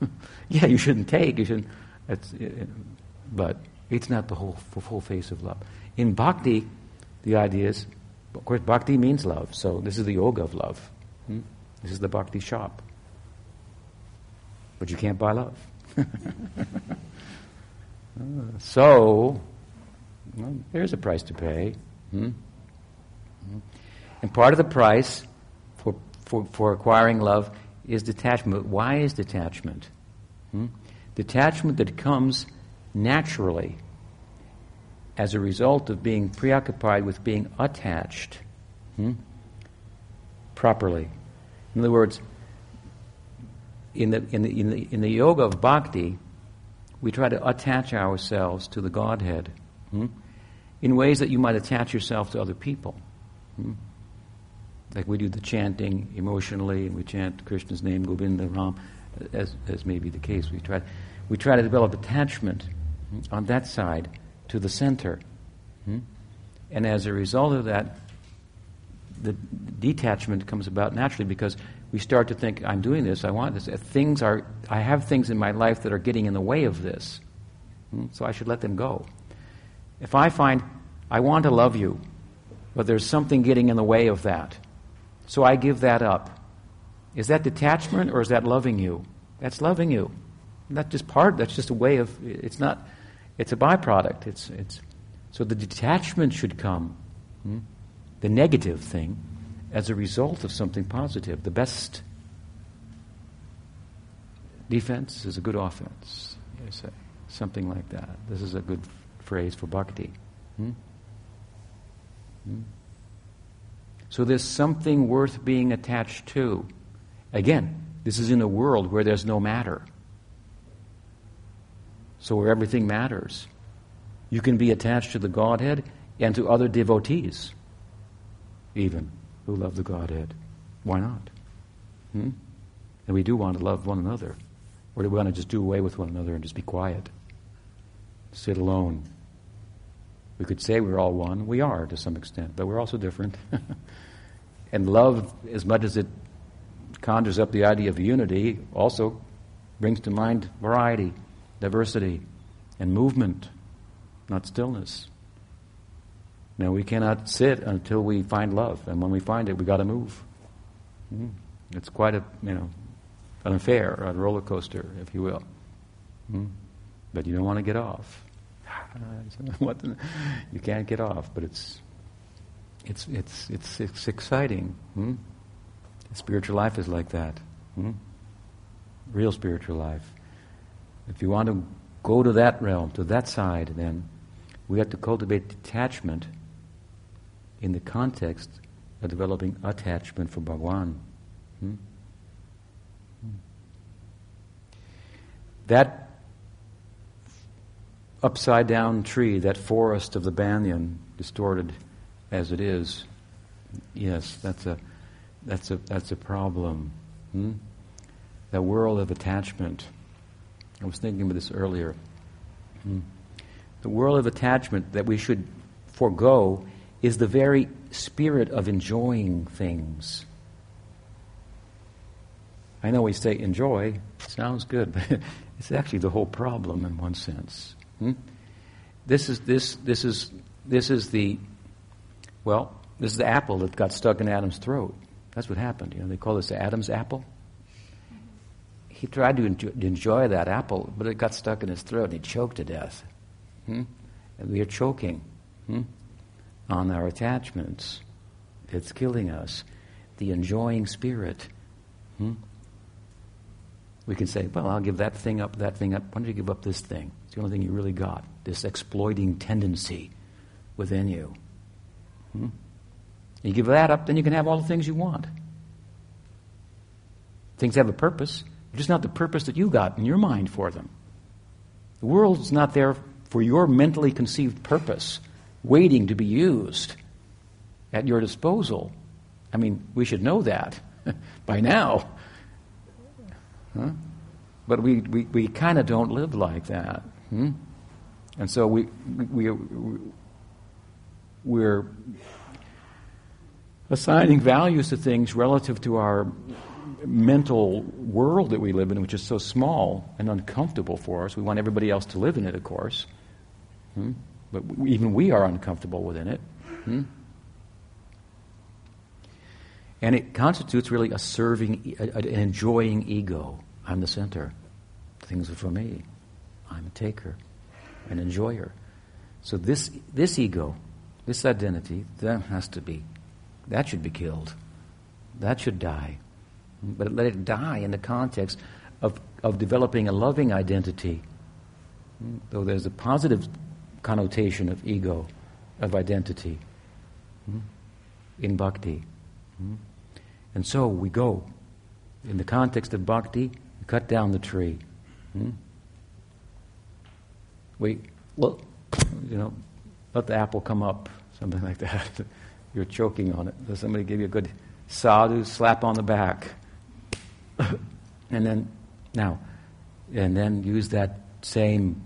<laughs> yeah, you shouldn't take. You shouldn't. It's, it, but it's not the whole full face of love. In bhakti, the idea is, of course, bhakti means love. So this is the yoga of love. Hmm? This is the bhakti shop. But you can't buy love. <laughs> so, well, there's a price to pay. Hmm? And part of the price for, for, for acquiring love is detachment. Why is detachment? Hmm? Detachment that comes naturally as a result of being preoccupied with being attached hmm? properly. In other words, in the, in the, in the, in the yoga of bhakti, we try to attach ourselves to the Godhead hmm? in ways that you might attach yourself to other people. Hmm? Like we do the chanting emotionally, and we chant Krishna's name, Govinda Ram, as, as may be the case. We try, we try to develop attachment on that side to the center. Hmm? And as a result of that, the detachment comes about naturally because we start to think, I'm doing this, I want this. Things are, I have things in my life that are getting in the way of this. Hmm? So I should let them go. If I find, I want to love you, but there's something getting in the way of that, so I give that up. Is that detachment or is that loving you? That's loving you. That's just part, that's just a way of, it's not, it's a byproduct. It's, it's, so the detachment should come. Hmm? the negative thing as a result of something positive. The best defense is a good offense, you say. Something like that. This is a good phrase for bhakti. Hmm? Hmm? So there's something worth being attached to. Again, this is in a world where there's no matter. So where everything matters. You can be attached to the Godhead and to other devotees, even, who love the Godhead. Why not? Hmm? And we do want to love one another. Or do we want to just do away with one another and just be quiet? Sit alone. We could say we're all one. We are to some extent, but we're also different. <laughs> and love, as much as it conjures up the idea of unity, also brings to mind variety, diversity, and movement, not stillness. Now, we cannot sit until we find love, and when we find it, we've got to move. Hmm. It's quite a, you know, an affair, a roller coaster, if you will. Hmm? But you don't want to get off. <laughs> you can't get off, but it's it's it's it's, it's exciting. Hmm? Spiritual life is like that. Hmm? Real spiritual life. If you want to go to that realm, to that side, then we have to cultivate detachment in the context of developing attachment for Bhagwan. Hmm? That upside down tree, that forest of the banyan, distorted as it is, yes, that's a, that's a, that's a problem. Hmm? That world of attachment. I was thinking of this earlier. Hmm? The world of attachment that we should forego is the very spirit of enjoying things. I know we say enjoy, sounds good, <laughs> but it's actually the whole problem in one sense. Hmm? This is this this is this is the well, this is the apple that got stuck in Adam's throat. That's what happened. You know, they call this Adam's apple. He tried to enjoy that apple, but it got stuck in his throat and he choked to death. Hmm? And we are choking hmm? on our attachments. It's killing us. The enjoying spirit. Hmm? We can say, well, I'll give that thing up, that thing up. Why don't you give up this thing? It's the only thing you really got. This exploiting tendency within you. Hmm? You give that up, then you can have all the things you want. Things have a purpose, just not the purpose that you got in your mind for them. The world's not there for your mentally conceived purpose, waiting to be used at your disposal. I mean, we should know that <laughs> by now. Huh? But we, we, we kind of don't live like that. Hmm? And so we, we, we're assigning values to things relative to our mental world that we live in, which is so small and uncomfortable for us. We want everybody else to live in it, of course. Hmm? But even we are uncomfortable within it. Hmm? And it constitutes really a serving, an enjoying ego. I'm the center. Things are for me. I'm a taker, an enjoyer. So this, this ego, this identity, that has to be, that should be killed. That should die. But let it die in the context of, of developing a loving identity. Though there's a positive connotation of ego, of identity in bhakti. And so we go. In the context of bhakti, we cut down the tree. Hmm? We, well, you know, let the apple come up, something like that. <laughs> You're choking on it. Does somebody give you a good sadhu slap on the back? <coughs> and then, now, and then use that same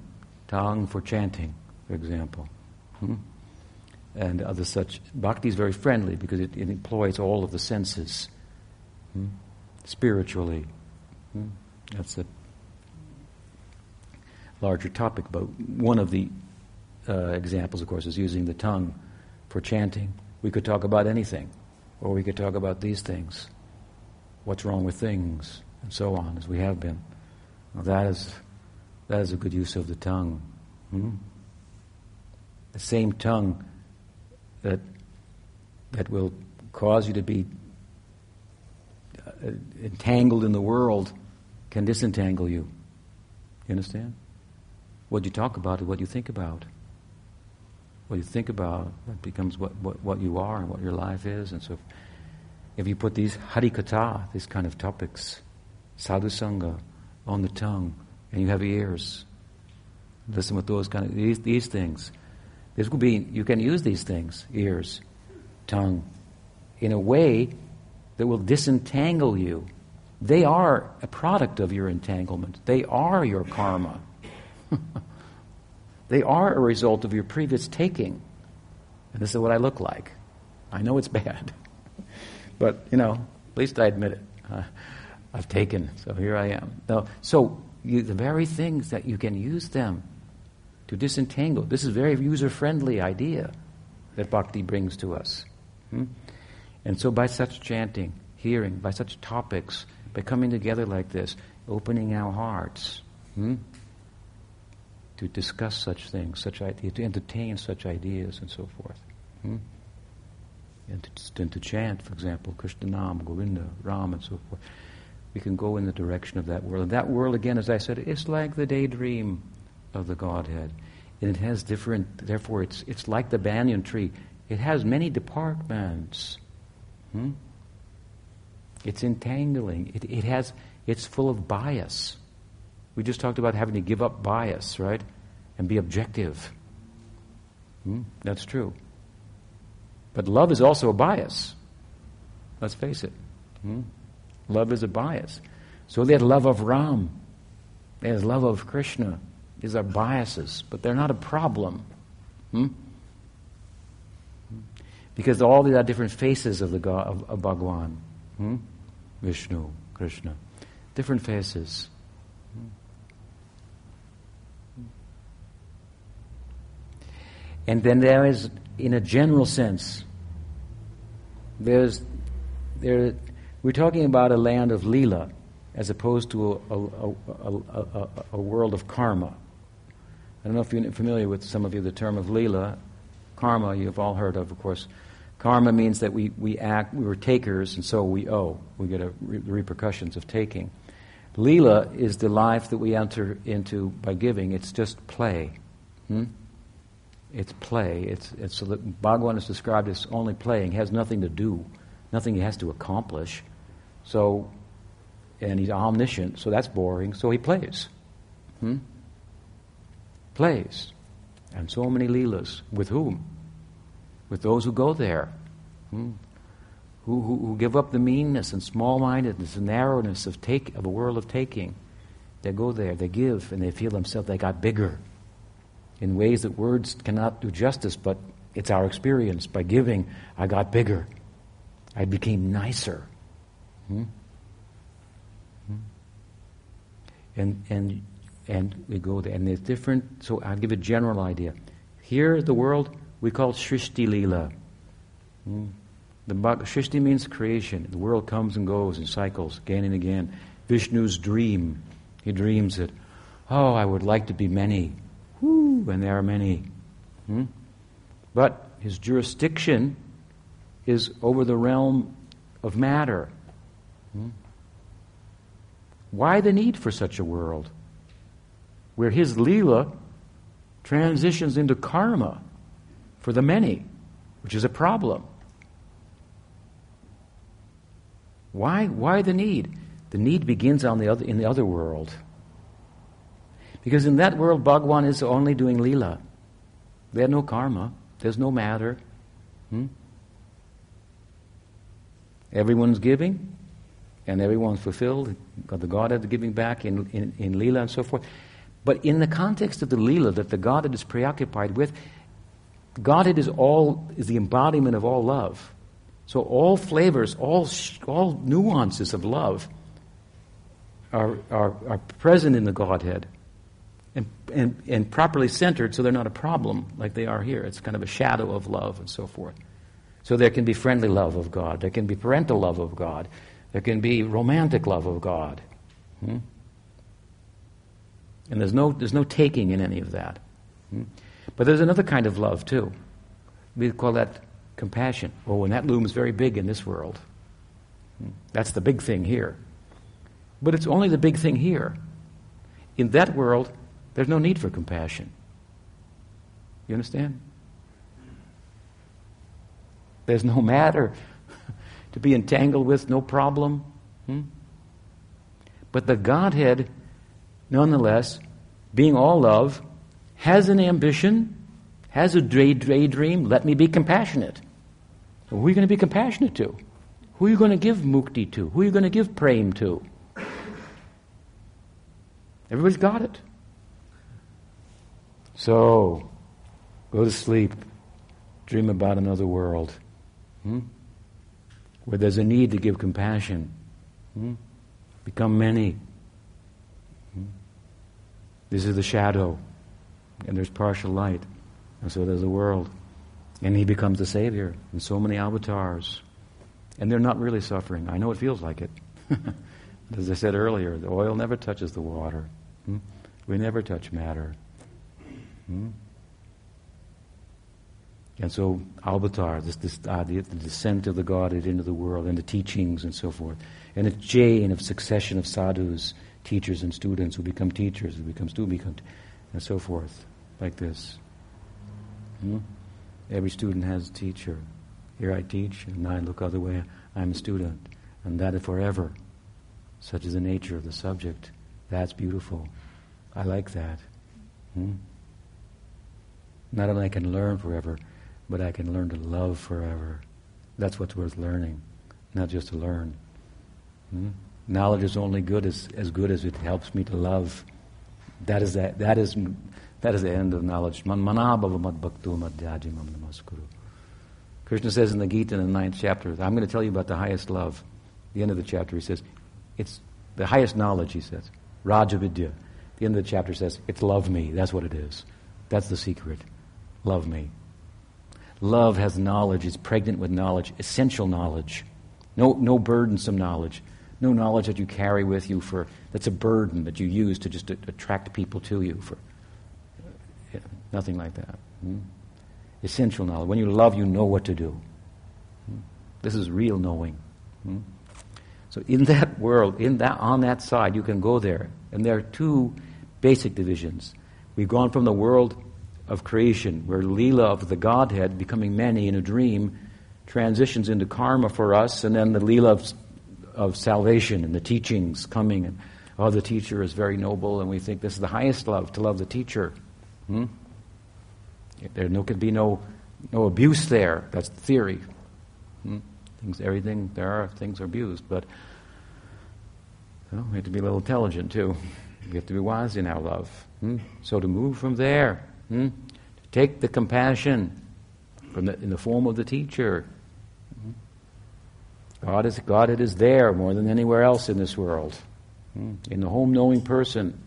tongue for chanting, for example. Hmm? And other such. Bhakti is very friendly because it, it employs all of the senses hmm? spiritually. Hmm? That's a larger topic, but one of the uh, examples, of course, is using the tongue for chanting. We could talk about anything, or we could talk about these things. What's wrong with things, and so on, as we have been. That is that is a good use of the tongue. Hmm? The same tongue that that will cause you to be uh, entangled in the world can disentangle you. You understand? What you talk about is what you think about. What you think about, that becomes what, what, what you are and what your life is. And so if, if you put these harikatha, these kind of topics, sadhusanga, on the tongue, and you have ears, listen with those kind of, these, these things. This will be, you can use these things, ears, tongue, in a way that will disentangle you. They are a product of your entanglement. They are your karma. <laughs> they are a result of your previous taking. And this is what I look like. I know it's <laughs> bad. but, you know, at least I admit it. Uh, I've taken, so here I am. Now, so you, the very things that you can use them to disentangle. This is a very user friendly idea that bhakti brings to us. Hmm? And so, by such chanting, hearing, by such topics, by coming together like this, opening our hearts hmm? To discuss such things, such ideas, to entertain such ideas, and so forth. Hmm? And, to, and to chant, for example, Krishna Nam, Govinda, Ram, and so forth. We can go in the direction of that world. And that world, again, as I said, is like the daydream of the Godhead. And it has different, therefore, it's, it's like the banyan tree. It has many departments. Hmm? It's entangling. It, it has, it's full of bias. We just talked about having to give up bias, right? And be objective. Hmm? That's true. But love is also a bias. Let's face it. Hmm? Love is a bias. So there's love of Ram. There's love of Krishna. These are biases, but they're not a problem. Hmm? Because all these are different faces of the God of, of Bhagwan. Hmm? Vishnu, Krishna. Different faces. And then there is, in a general sense, there's, there, we're talking about a land of lila as opposed to a, a, a, a, world of karma. I don't know if you're familiar with some of you the term of lila. Karma, you've all heard of, of course. Karma means that we, we act, we were takers, and so we owe. We get re- the repercussions of taking. Lila is the life that we enter into by giving. It's just play. Hmm? It's play. It's, it's Bhagwan is described as only playing, has nothing to do, nothing he has to accomplish. So, and he's omniscient, so that's boring. So he plays. Hmm? plays. And so many Leelas. With whom? With those who go there. Hmm? Who, who, who, give up the meanness and small mindedness and narrowness of, take, of a world of taking. They go there, they give, and they feel themselves they got bigger in ways that words cannot do justice, but it's our experience. By giving, I got bigger. I became nicer. Hmm? Hmm? And, and and we go there. And there's different, so I'll give a general idea. Here, the world, we call Shrishti Leela. Hmm? The Shrishti means creation. The world comes and goes in cycles, again and again. Vishnu's dream. He dreams it. Oh, I would like to be many. And there are many. Hmm? But his jurisdiction is over the realm of matter. Hmm? Why the need for such a world? where his Leela transitions into karma for the many, which is a problem. Why, why the need? The need begins on the other, in the other world. Because in that world, Bhagwan is only doing Leela. There's no karma, there's no matter. Hmm? Everyone's giving, and everyone's fulfilled. The Godhead is giving back in, in, in Leela and so forth. But in the context of the Leela that the Godhead is preoccupied with, Godhead is all is the embodiment of all love. So all flavors, all all nuances of love are, are, are present in the Godhead and, and, and properly centered so they're not a problem like they are here. It's kind of a shadow of love and so forth. So there can be friendly love of God, there can be parental love of God, there can be romantic love of God. Hmm? And there's no, there's no taking in any of that. Hmm? But there's another kind of love, too. We call that compassion. Oh, and that looms very big in this world. Hmm? That's the big thing here. But it's only the big thing here. In that world, there's no need for compassion. You understand? There's no matter <laughs> to be entangled with, no problem. Hmm? But the Godhead, nonetheless, being all love, has an ambition, has a daydream. Let me be compassionate. Who are you going to be compassionate to? Who are you going to give mukti to? Who are you going to give prem to? Everybody's got it. So, go to sleep. Dream about another world. Hmm? Where there's a need to give compassion. Hmm? Become many. Hmm? This is the shadow. And there's partial light. And so there's the world. And he becomes the savior in so many avatars. And they're not really suffering. I know it feels like it. <laughs> As I said earlier, the oil never touches the water. Hmm? We never touch matter. Hmm? And so, avatar, this, this uh, the, descent of the Godhead into the world, and the teachings and so forth, and a chain of succession of sadhus, teachers and students who become teachers, who become students, become, and so forth, like this. Hmm? Every student has a teacher. Here I teach, and I look other way. I'm a student, and that is forever. Such is the nature of the subject. That's beautiful. I like that. Hmm? Not only I can learn forever, but I can learn to love forever. That's what's worth learning, not just to learn. Hmm? Knowledge is only good as, as good as it helps me to love. That is that, that is that is the end of knowledge. Krishna says in the Gita in the ninth chapter, I'm going to tell you about the highest love. the end of the chapter, he says, it's the highest knowledge, he says. Raja Vidya. The end of the chapter says, it's love me. That's what it is. That's the secret. Love me. Love has knowledge, it's pregnant with knowledge, essential knowledge. No, no burdensome knowledge. No knowledge that you carry with you for that's a burden that you use to just attract people to you for nothing like that. Hmm? Essential knowledge. When you love, you know what to do. Hmm? This is real knowing. Hmm? So in that world, in that on that side, you can go there. And there are two basic divisions. We've gone from the world of creation, where Leela of the Godhead, becoming many in a dream, transitions into karma for us, and then the Leela of, of salvation and the teachings coming. And, oh, the teacher is very noble, and we think this is the highest love, to love the teacher. Hmm? There no, could be no, no abuse there. That's the theory. Hmm? Things, everything, there are things are abused, but well, we have to be a little intelligent too. We have to be wise in our love. Hmm? So to move from there, hmm? take the compassion from the, in the form of the teacher. Hmm? God is God. It is there more than anywhere else in this world. Hmm? In the home knowing person,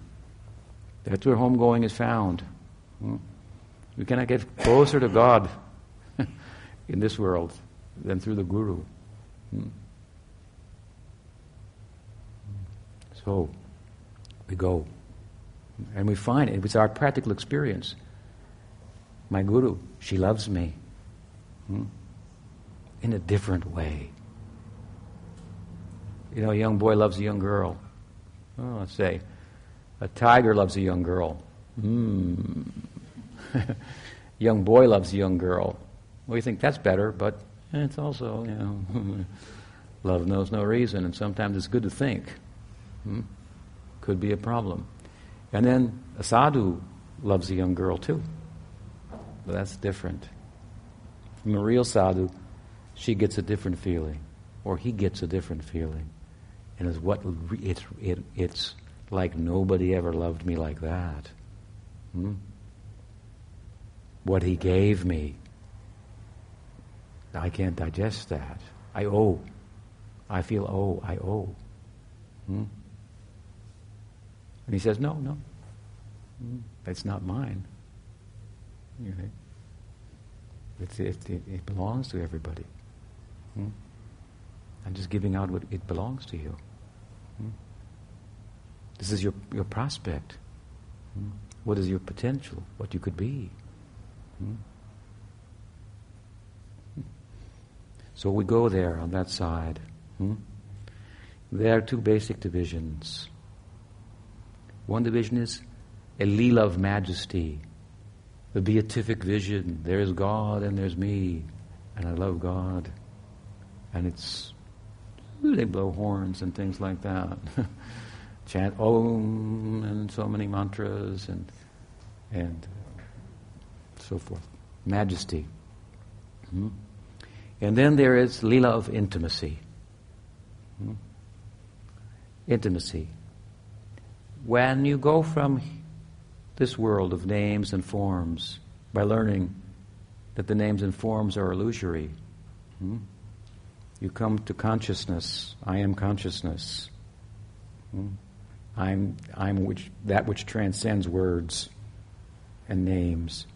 that's where home going is found. Hmm? We cannot get closer to God <laughs> in this world than through the Guru. So, we go. And we find it. It's our practical experience. My Guru, she loves me. Hmm? In a different way. You know, a young boy loves a young girl. Oh, let's say, a tiger loves a young girl. Hmm. <laughs> young boy loves a young girl. We think that's better, but it's also, you know, <laughs> love knows no reason, and sometimes it's good to think. Hmm? Could be a problem. And then a sadhu loves a young girl too. But that's different. From a real sadhu, she gets a different feeling, or he gets a different feeling. And it's what it's, it, it's like nobody ever loved me like that. Hmm? what he gave me. I can't digest that. I owe. I feel oh, I owe. Hmm? And he says, no, no. Hmm? That's not mine. Know? It, it, belongs to everybody. Hmm? I'm just giving out what it belongs to you. Hmm? This is your, your prospect. Hmm? What is your potential? What you could be. Hmm? So we go there on that side. Hmm? There are two basic divisions. One division is a lila of majesty, the beatific vision. There's God and there's me. and I love God. And it's, they blow horns and things like that. <laughs> Chant Om and so many mantras and, and so forth. Majesty. Hmm? And then there is Leela of intimacy. Hmm? Intimacy. When you go from this world of names and forms by learning that the names and forms are illusory, hmm? you come to consciousness. I am consciousness. Hmm? I'm, I'm which, that which transcends words and names.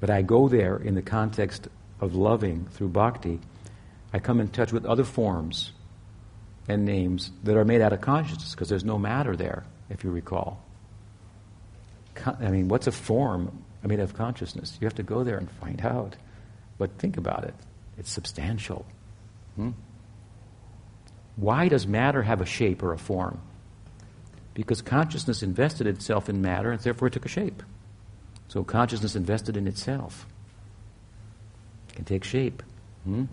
But I go there in the context of loving through bhakti. I come in touch with other forms and names that are made out of consciousness because there's no matter there, if you recall. I mean, what's a form I mean, of consciousness? You have to go there and find out. But think about it it's substantial. Hmm? Why does matter have a shape or a form? Because consciousness invested itself in matter and therefore it took a shape. So consciousness invested in itself can take shape. Hmm?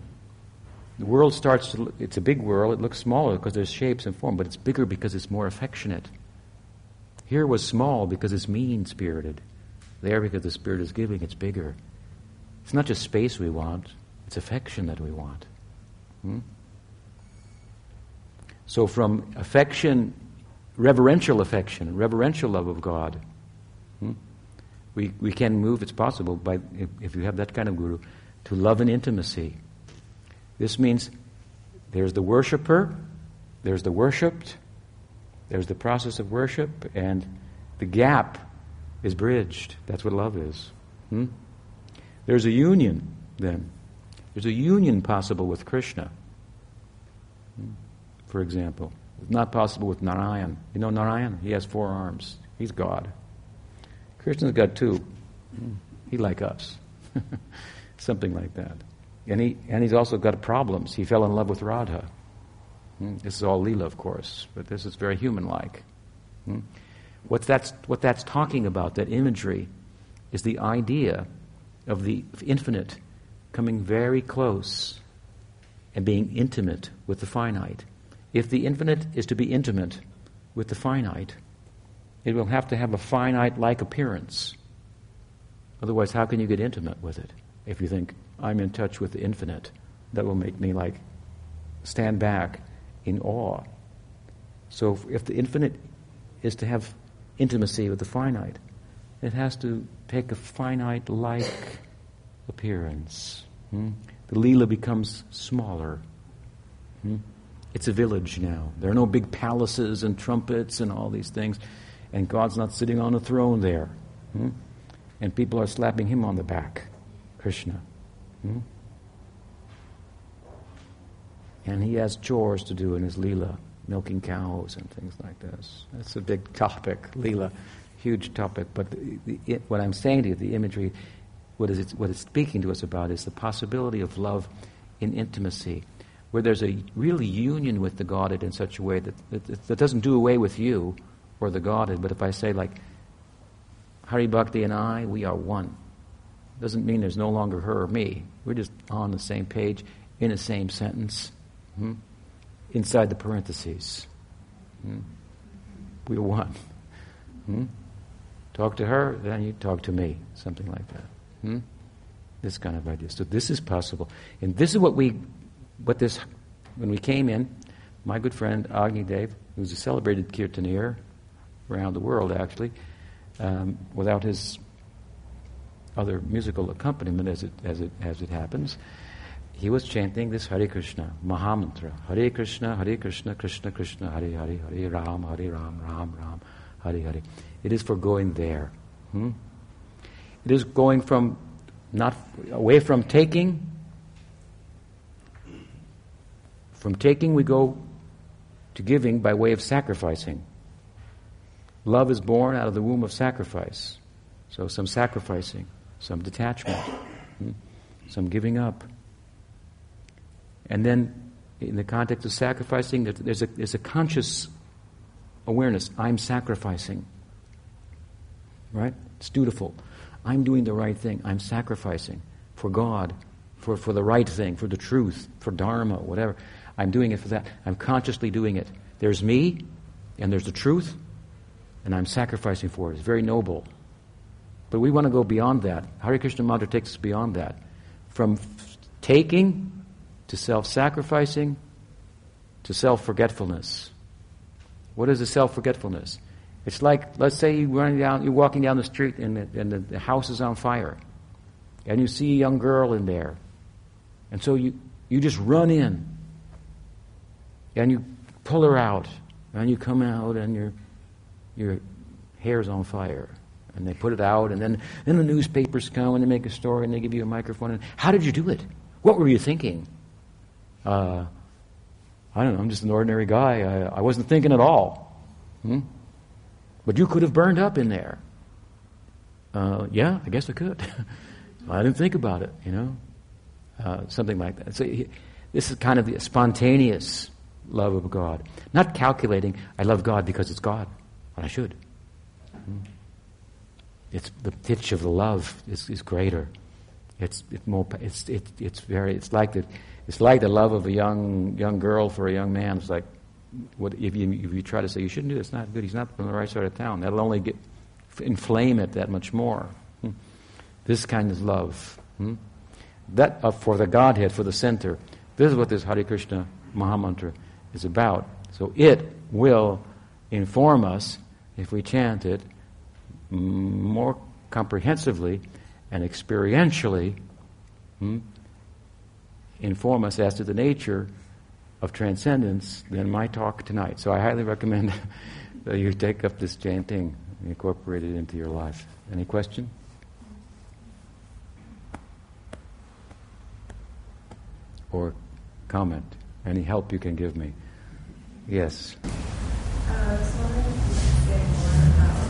The world starts to, it's a big world, it looks smaller because there's shapes and form, but it's bigger because it's more affectionate. Here was small because it's mean spirited. There, because the Spirit is giving, it's bigger. It's not just space we want, it's affection that we want. Hmm? So, from affection, reverential affection, reverential love of God, hmm? we, we can move, it's possible, by, if, if you have that kind of guru, to love and intimacy. This means there's the worshiper, there's the worshipped, there's the process of worship, and the gap is bridged. That's what love is. Hmm? There's a union, then. There's a union possible with Krishna, hmm? for example. It's not possible with Narayan. You know Narayan? He has four arms. He's God. Krishna's got two. Hmm? He like us. <laughs> Something like that. And, he, and he's also got problems. He fell in love with Radha. Hmm? This is all Leela, of course, but this is very human like. Hmm? What, that's, what that's talking about, that imagery, is the idea of the infinite coming very close and being intimate with the finite. If the infinite is to be intimate with the finite, it will have to have a finite like appearance. Otherwise, how can you get intimate with it? if you think, I'm in touch with the infinite, that will make me like stand back in awe. So if the infinite is to have intimacy with the finite, it has to take a finite like appearance. Hmm? The Leela becomes smaller. Hmm? It's a village now. There are no big palaces and trumpets and all these things, and God's not sitting on a throne there. Hmm? And people are slapping him on the back. Krishna. And he has chores to do in his Leela, milking cows and things like this. That's a big topic, Leela, huge topic. But the, the, it, what I'm saying to you, the imagery, what, is it, what it's speaking to us about is the possibility of love in intimacy, where there's a really union with the Godhead in such a way that, that, that doesn't do away with you or the Godhead, but if I say, like, Hari Bhakti and I, we are one doesn't mean there's no longer her or me. We're just on the same page, in the same sentence, hmm? inside the parentheses. Hmm? We're one. Hmm? Talk to her, then you talk to me. Something like that. Hmm? This kind of idea. So this is possible. And this is what we, what this, when we came in, my good friend Agni Dev, who's a celebrated kirtanier around the world actually, um, without his other musical accompaniment as it, as it, as it happens, he was chanting this Hare Krishna, Mahamantra. Hare Krishna, Hare Krishna, Krishna Krishna, Hare Hare, Hare Ram, Hare Ram, Ram Ram, Hare Hare. It is for going there. Hmm? It is going from, not away from taking. From taking, we go to giving by way of sacrificing. Love is born out of the womb of sacrifice. So, some sacrificing some detachment, hmm? some giving up. And then, in the context of sacrificing, there's a, there's a conscious awareness I'm sacrificing. Right? It's dutiful. I'm doing the right thing. I'm sacrificing for God, for, for the right thing, for the truth, for Dharma, whatever. I'm doing it for that. I'm consciously doing it. There's me, and there's the truth, and I'm sacrificing for it. It's very noble. But we want to go beyond that. Hare Krishna mantra takes us beyond that. From f- taking to self sacrificing to self forgetfulness. What is a self forgetfulness? It's like, let's say you're, running down, you're walking down the street and, the, and the, the house is on fire. And you see a young girl in there. And so you, you just run in. And you pull her out. And you come out and your, your hair's on fire. And they put it out. And then, then the newspapers come and they make a story and they give you a microphone. And how did you do it? What were you thinking? Uh, I don't know. I'm just an ordinary guy. I, I wasn't thinking at all. Hmm? But you could have burned up in there. Uh, yeah, I guess I could. <laughs> I didn't think about it, you know. Uh, something like that. So he, this is kind of the spontaneous love of God, not calculating. I love God because it's God, and I should. Hmm. It's the pitch of the love is, is greater. It's it more. It's it, it's very. It's like the. It's like the love of a young young girl for a young man. It's like what, if, you, if you try to say you shouldn't do it's not good. He's not from the right side of town. That'll only get inflame it that much more. Hmm. This kind of love. Hmm? That uh, for the Godhead, for the center. This is what this Hare Krishna Mahamantra is about. So it will inform us if we chant it more comprehensively and experientially. Hmm, inform us as to the nature of transcendence than my talk tonight. So I highly recommend <laughs> that you take up this chanting and incorporate it into your life. Any question? Or comment? Any help you can give me? Yes. Uh, so wondering if you could say more about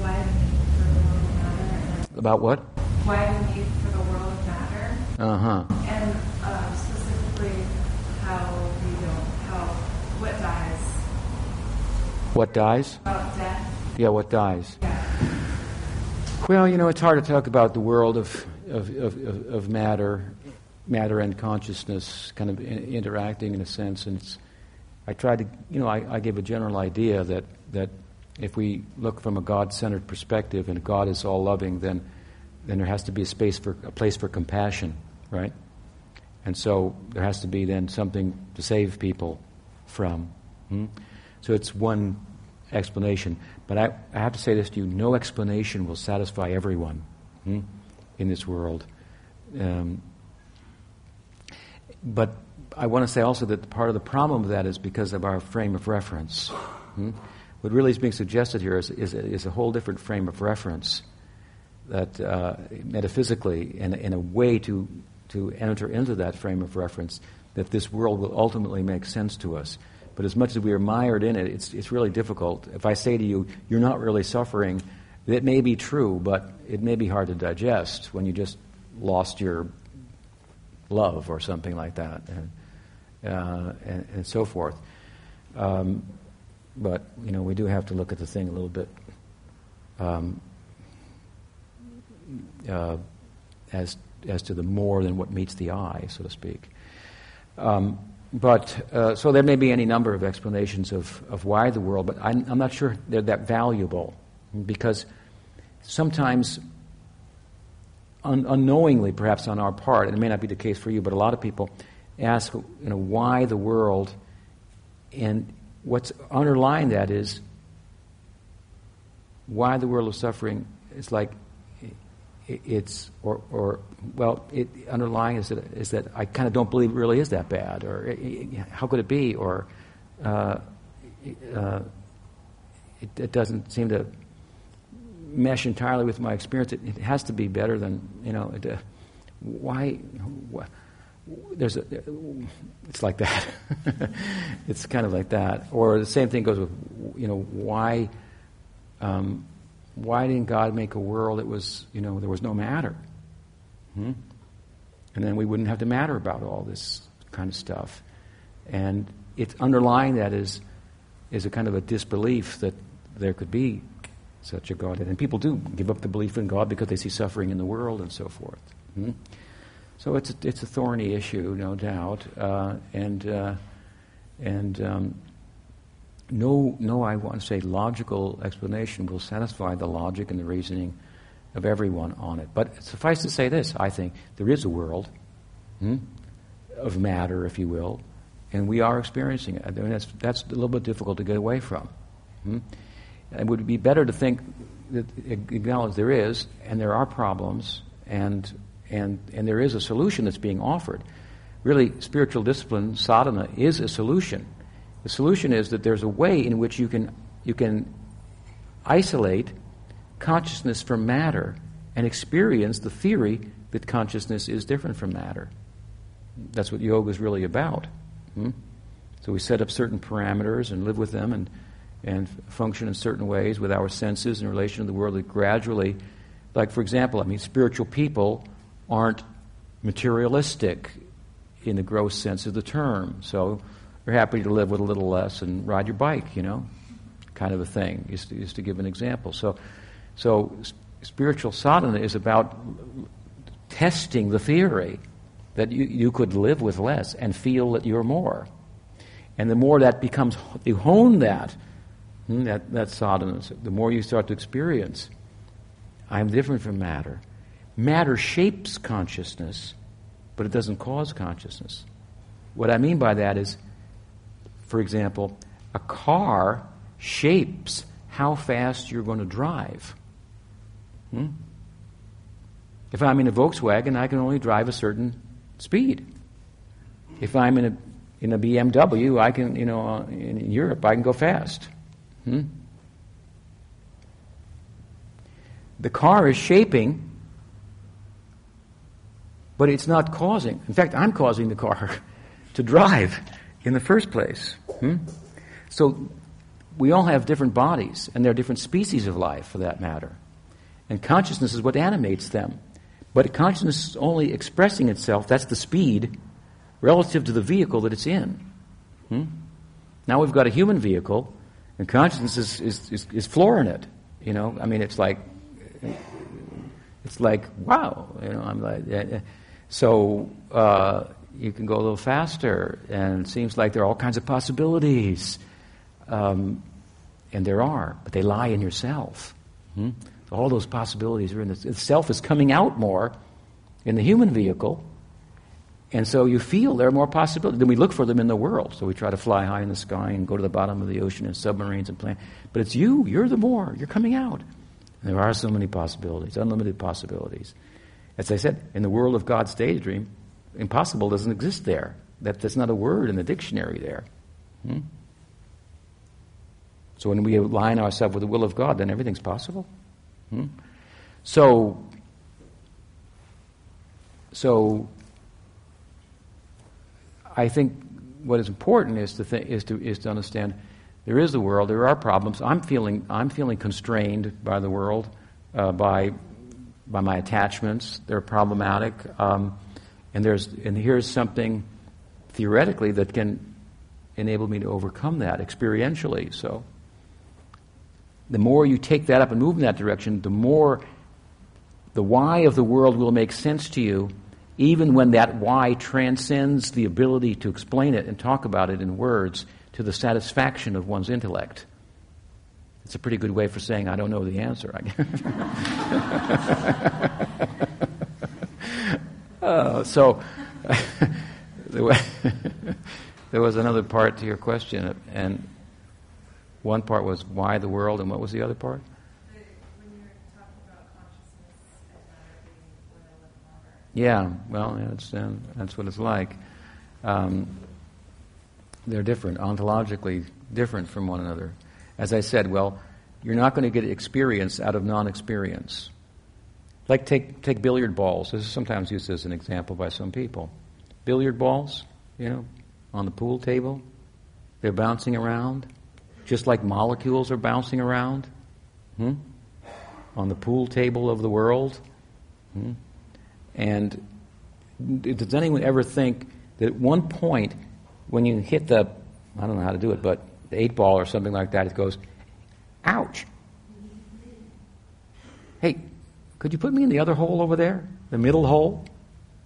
why the need for the world matter. About what? why the need for the world of matter, Uh huh. and um, specifically how we don't, how what dies, What dies? about death. Yeah, what dies? Yeah. Well, you know, it's hard to talk about the world of, of, of, of- matter, matter and consciousness kind of in, interacting in a sense. And it's, I tried to, you know, I, I gave a general idea that, that if we look from a God centered perspective and God is all loving, then, then there has to be a space for, a place for compassion, right? And so there has to be then something to save people from. hmm? So it's one explanation. But I, I have to say this to you no explanation will satisfy everyone hmm, in this world. Um, but I want to say also that part of the problem of that is because of our frame of reference. hmm? What really is being suggested here is, is, is a whole different frame of reference that uh, metaphysically, in, in a way to, to enter into that frame of reference, that this world will ultimately make sense to us. But as much as we are mired in it, it's, it's really difficult. If I say to you, you're not really suffering, that may be true, but it may be hard to digest when you just lost your love or something like that, and, uh, and, and so forth. Um, but, you know, we do have to look at the thing a little bit um, uh, as, as to the more than what meets the eye, so to speak. Um, but uh, so there may be any number of explanations of, of why the world, but I'm, I'm not sure they're that valuable because sometimes, un- unknowingly, perhaps on our part, and it may not be the case for you, but a lot of people ask, you know, why the world, and what's underlying that is why the world of suffering. is like it's or or well, it underlying is that is that I kind of don't believe it really is that bad, or i- i- how could it be, or uh, uh, it, it doesn't seem to mesh entirely with my experience. It, it has to be better than you know. It, uh, why? wh- There's a, it's like that. <laughs> it's kind of like that. Or the same thing goes with you know why. Um, why didn't God make a world that was, you know, there was no matter? Hmm? And then we wouldn't have to matter about all this kind of stuff. And it's underlying that is, is a kind of a disbelief that there could be such a God. And people do give up the belief in God because they see suffering in the world and so forth. Hmm? So it's a, it's a thorny issue, no doubt, uh, and uh, and um, no no I want to say logical explanation will satisfy the logic and the reasoning of everyone on it. But suffice to say this: I think there is a world hmm, of matter, if you will, and we are experiencing it. I mean, that's that's a little bit difficult to get away from. Hmm? It would be better to think that acknowledge there is, and there are problems, and and, and there is a solution that's being offered. Really, spiritual discipline, sadhana, is a solution. The solution is that there's a way in which you can, you can isolate consciousness from matter and experience the theory that consciousness is different from matter. That's what yoga is really about. Hmm? So we set up certain parameters and live with them and, and function in certain ways with our senses in relation to the world that gradually, like for example, I mean, spiritual people aren't materialistic in the gross sense of the term. So you're happy to live with a little less and ride your bike, you know, kind of a thing, is to, to give an example. So, so spiritual sadhana is about testing the theory that you, you could live with less and feel that you're more. And the more that becomes, you hone that, hmm, that, that sadhana, the more you start to experience, I'm different from matter. Matter shapes consciousness, but it doesn't cause consciousness. What I mean by that is, for example, a car shapes how fast you're going to drive. Hmm? If I'm in a Volkswagen, I can only drive a certain speed. If I'm in a in a BMW, I can, you know, uh, in Europe, I can go fast. Hmm? The car is shaping but it's not causing. In fact, I'm causing the car <laughs> to drive in the first place. Hmm? So we all have different bodies, and there are different species of life, for that matter. And consciousness is what animates them. But consciousness is only expressing itself, that's the speed, relative to the vehicle that it's in. Hmm? Now we've got a human vehicle, and consciousness is, is, is, is flooring it. You know, I mean, it's like, it's like, wow. You know, I'm like, so uh, you can go a little faster, and it seems like there are all kinds of possibilities. Um, and there are, but they lie in yourself. Hmm? So all those possibilities are in the, the self is coming out more in the human vehicle, and so you feel there are more possibilities. Then we look for them in the world. So we try to fly high in the sky and go to the bottom of the ocean in submarines and planes. But it's you. You're the more. You're coming out. And there are so many possibilities, unlimited possibilities. As I said, in the world of God's daydream, impossible doesn't exist there. That, that's not a word in the dictionary there. Hmm? So when we align ourselves with the will of God, then everything's possible. Hmm? So, so I think what is important is to, th- is to is to understand there is the world. There are problems. I'm feeling I'm feeling constrained by the world, uh, by by my attachments. They're problematic. Um, and, there's, and here's something theoretically that can enable me to overcome that experientially. So the more you take that up and move in that direction, the more the why of the world will make sense to you, even when that why transcends the ability to explain it and talk about it in words to the satisfaction of one's intellect. It's a pretty good way for saying, I don't know the answer. <laughs> uh, so, <laughs> <laughs> there was another part to your question, and one part was why the world, and what was the other part? Yeah, well, that's, uh, that's what it's like. Um, they're different, ontologically different from one another. As I said, well, you're not going to get experience out of non experience. Like take, take billiard balls. This is sometimes used as an example by some people. Billiard balls, you know, on the pool table, they're bouncing around, just like molecules are bouncing around. Hmm? On the pool table of the world. Hmm? And does anyone ever think that at one point, when you hit the, I don't know how to do it, but the eight ball or something like that, it goes, ouch. Hey, could you put me in the other hole over there? The middle hole?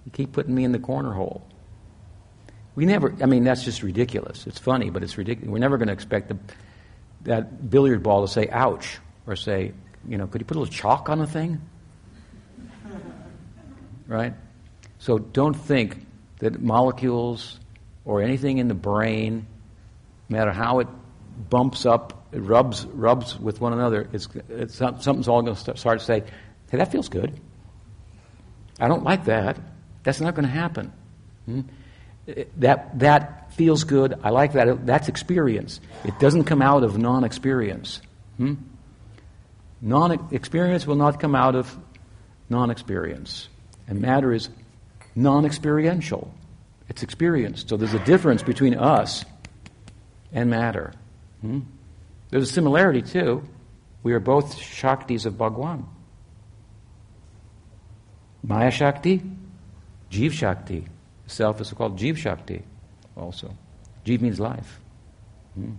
You keep putting me in the corner hole. We never, I mean, that's just ridiculous. It's funny, but it's ridiculous. We're never going to expect the, that billiard ball to say, ouch, or say, you know, could you put a little chalk on the thing? <laughs> Right? So don't think that molecules or anything in the brain, no matter how it bumps up, it rubs, rubs with one another, it's, it's something's all going to start to say, hey, that feels good. I don't like that. That's not going to happen. Hmm? That, that feels good. I like that. That's experience. It doesn't come out of non experience. Hmm? Non experience will not come out of non experience. And matter is non experiential, it's experienced. So there's a difference between us and matter. Hmm? There's a similarity too. We are both Shaktis of Bhagwan. Maya Shakti, Jiv Shakti. Self is called Jiv Shakti also. Jiv means life. Hmm.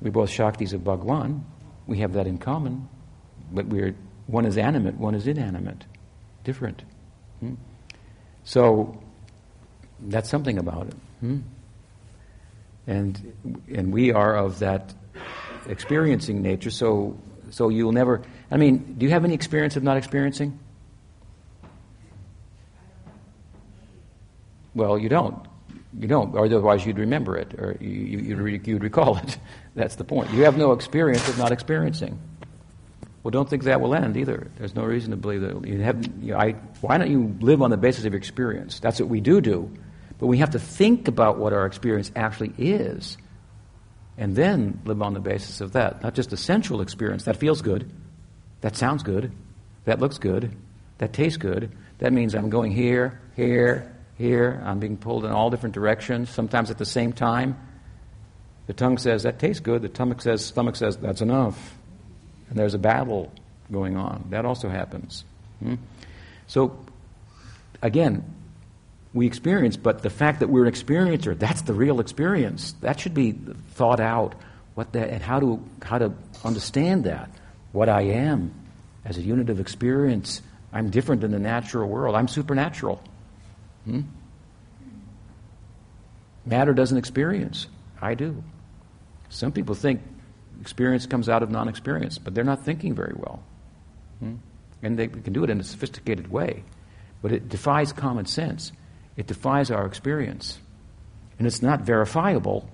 We're both Shaktis of Bhagwan. We have that in common. But we're, one is animate, one is inanimate. Different. Hmm? So that's something about it. Hmm? And, and we are of that experiencing nature, so, so you'll never. I mean, do you have any experience of not experiencing? Well, you don't. You don't, or otherwise you'd remember it, or you, you'd, you'd recall it. <laughs> That's the point. You have no experience of not experiencing. Well, don't think that will end either. There's no reason to believe that you have. You know, I, why don't you live on the basis of experience? That's what we do do, but we have to think about what our experience actually is, and then live on the basis of that. Not just a sensual experience that feels good, that sounds good, that looks good, that tastes good. That means I'm going here, here, here. I'm being pulled in all different directions, sometimes at the same time. The tongue says that tastes good. The stomach says stomach says that's enough and there's a battle going on. That also happens. Hmm? So, again, we experience, but the fact that we're an experiencer, that's the real experience. That should be thought out. What that, and how to, how to understand that. What I am as a unit of experience. I'm different than the natural world. I'm supernatural. Hmm? Matter doesn't experience. I do. Some people think experience comes out of non experience, but they're not thinking very well. Hmm? And they can do it in a sophisticated way. But it defies common sense, it defies our experience. And it's not verifiable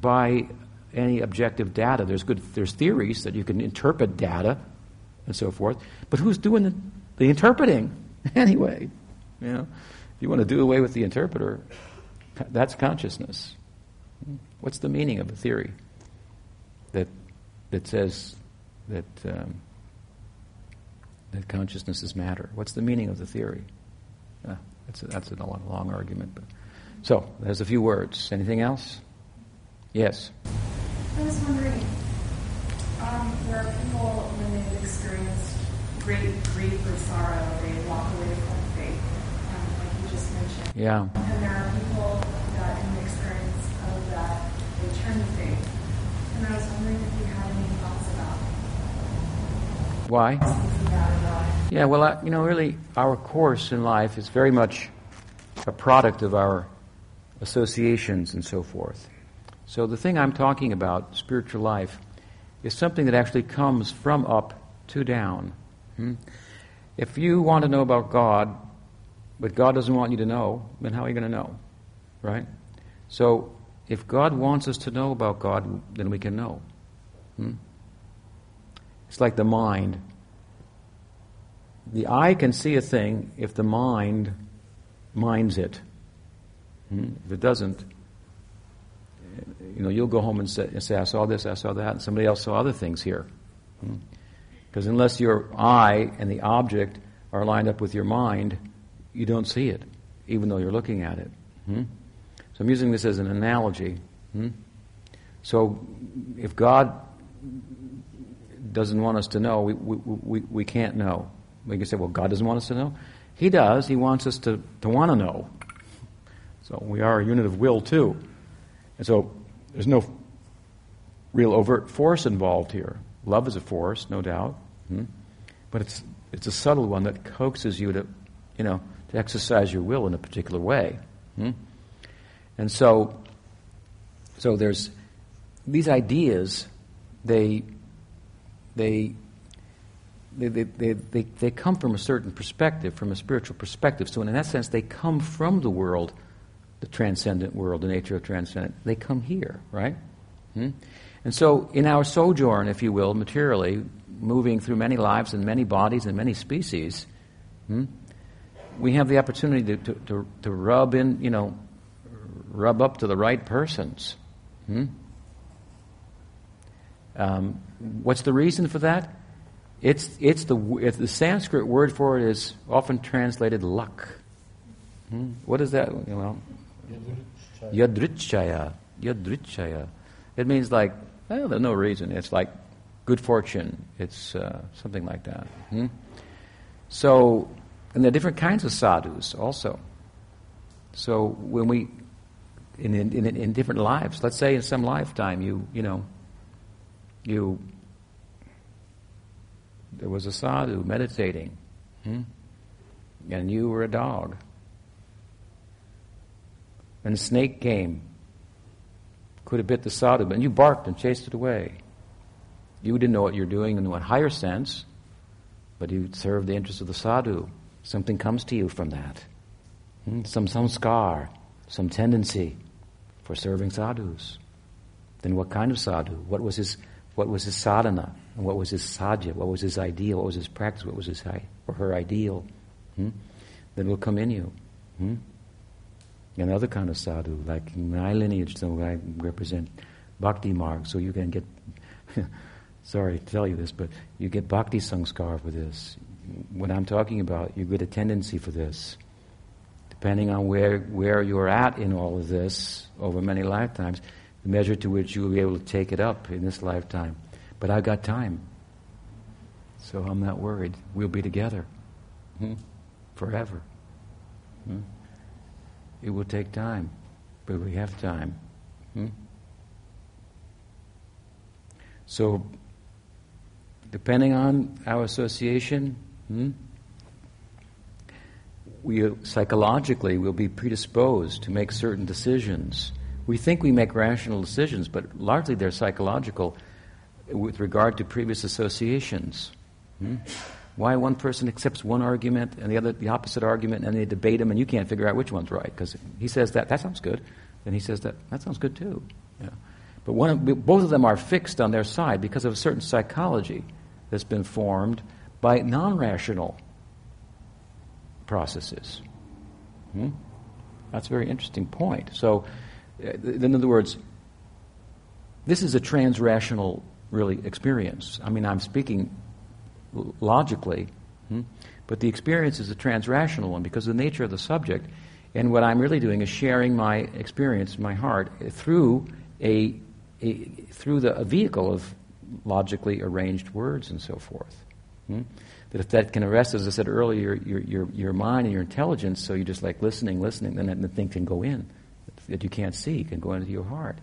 by any objective data. There's, good, there's theories that you can interpret data and so forth, but who's doing the, the interpreting <laughs> anyway? You know, you want to do away with the interpreter, that's consciousness. What's the meaning of a theory? that that says that um, that consciousness is matter. What's the meaning of the theory? Uh, that's a, that's a long, long argument. But so there's a few words. Anything else? Yes. I was wondering, um, there are people when they've experienced great grief or sorrow, they walk away from faith, um, like you just mentioned. Yeah. And there are people that, in the experience of that, they turn to faith. And I was wondering if you had any thoughts about why. Yeah, well, I, you know, really, our course in life is very much a product of our associations and so forth. So the thing I'm talking about, spiritual life, is something that actually comes from up to down. Hmm? If you want to know about God, but God doesn't want you to know, then how are you going to know? Right? So if God wants us to know about God, then we can know. Hmm? It's like the mind. The eye can see a thing if the mind minds it. Hmm? If it doesn't, you know, you'll go home and say, and say, I saw this, I saw that, and somebody else saw other things here. Because hmm? unless your eye and the object are lined up with your mind, you don't see it, even though you're looking at it. Hmm? So I'm using this as an analogy. Hmm? So if God doesn't want us to know, we, we, we, we can't know. We can say, well, God doesn't want us to know. He does. He wants us to, to want to know. So we are a unit of will, too. And so there's no real overt force involved here. Love is a force, no doubt. Hmm? but it's, it's a subtle one that coaxes you to, you know, to exercise your will in a particular way. Hmm? And so, so there's these ideas, they, they, they, they, they, they, come from a certain perspective, from a spiritual perspective. So in that sense, they come from the world, the transcendent world, the nature of transcendent. They come here, right? Hmm? And so in our sojourn, if you will, materially, moving through many lives and many bodies and many species, hmm, we have the opportunity to, to, to, to, rub in, you know, rub up to the right persons. Hmm? Um, what's the reason for that? It's, it's the, it's the Sanskrit word for it is often translated luck. Hmm? What is that? Well, yadrichaya. Yadrichaya. It means like, well, there's no reason. It's like good fortune. It's uh, something like that. Hmm? So, and there are different kinds of sadhus also. So when we, in, in, in different lives, let's say in some lifetime you, you know, you, there was a sadhu meditating, hmm? and you were a dog. And a snake came, could have bit the sadhu, but you barked and chased it away. You didn't know what you're doing in what higher sense, but you served the interest of the sadhu. Something comes to you from that. Hmm? Sanskar, some tendency for serving sadhus. Then what kind of sadhu? What was his, what was his sadhana? And what was his sadhya? What was his ideal? What was his practice? What was his or her ideal? Hmm? Then will come in you. Hmm? Another kind of sadhu, like my lineage, so I represent bhakti marg, so you can get <laughs> sorry to tell you this, but you get bhakti sanskar for this. What I'm talking about, you get a tendency for this. Depending on where, where you're at in all of this over many lifetimes, the measure to which you will be able to take it up in this lifetime. But I've got time. So I'm not worried. We'll be together hmm? forever. Hmm? It will take time, but we have time. Hmm? So depending on our association, hmm, we psychologically will be predisposed to make certain decisions. We think we make rational decisions, but largely they're psychological with regard to previous associations. Hmm? Why one person accepts one argument and the other the opposite argument, and they debate them, and you can't figure out which one's right because he says that that sounds good, and he says that that sounds good too. Yeah. But one of, both of them are fixed on their side because of a certain psychology that's been formed by non rational processes. Hmm? That's a very interesting point. So, uh, in other words, this is a trans rational, really, experience. I mean, I'm speaking logically, hmm? but the experience is a trans rational one because of the nature of the subject. And what I'm really doing is sharing my experience, my heart, through a, a through the a vehicle of logically arranged words and so forth. Hmm? That if that can arrest, as I said earlier, your, your, your mind and your intelligence, so you're just like listening, listening, then the thing can go in that you can't see, can go into your heart.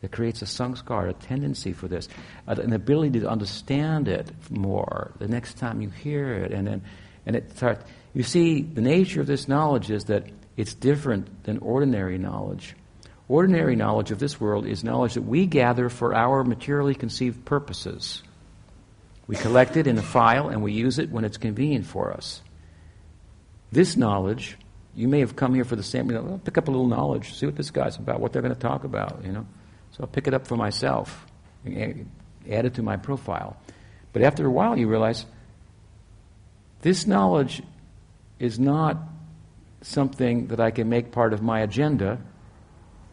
That creates a sanskar, a tendency for this, an ability to understand it more the next time you hear it. And then, and it starts, you see, the nature of this knowledge is that it's different than ordinary knowledge. Ordinary knowledge of this world is knowledge that we gather for our materially conceived purposes. We collect it in a file and we use it when it's convenient for us. This knowledge, you may have come here for the same, know, I'll pick up a little knowledge, see what this guy's about, what they're going to talk about, you know. So I'll pick it up for myself, and add it to my profile. But after a while, you realize this knowledge is not something that I can make part of my agenda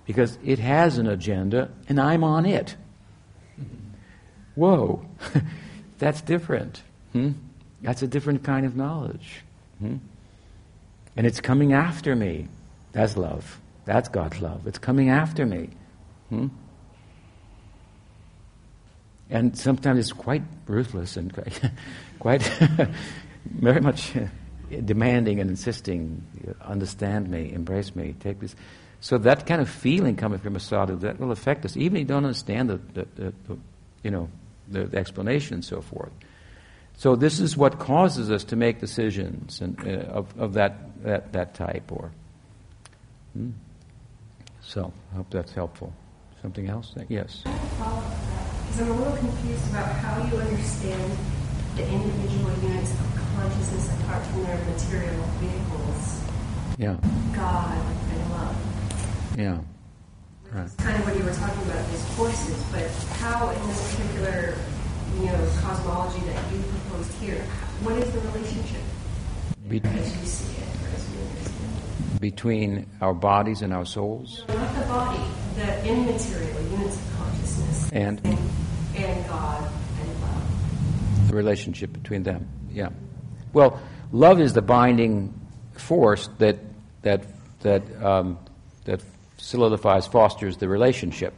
because it has an agenda and I'm on it. Whoa, <laughs> that's different. Hmm? That's a different kind of knowledge. Hmm? And it's coming after me. That's love. That's God's love. It's coming after me. Hmm? And sometimes it's quite ruthless and quite, <laughs> <laughs> very much <laughs> demanding and insisting, understand me, embrace me, take this. So that kind of feeling coming from a sadhu that will affect us, even if you don't understand the, the, the, the you know, the, the, explanation and so forth. So this is what causes us to make decisions and, uh, of, of that, that, that type. Or hmm? So I hope that's helpful. Something else? Yes? Because I'm a little confused about how you understand the individual units of consciousness apart from their material vehicles. Yeah. God and love. Yeah. Right. It's kind of what you were talking about, these forces, but how in this particular you know, cosmology that you proposed here, what is the relationship Be- as you see it or as understand Between our bodies and our souls? No, not the body, the immaterial units of consciousness. And? And, and God and love. The relationship between them, yeah. Well, love is the binding force that, that, that, um, that solidifies, fosters the relationship.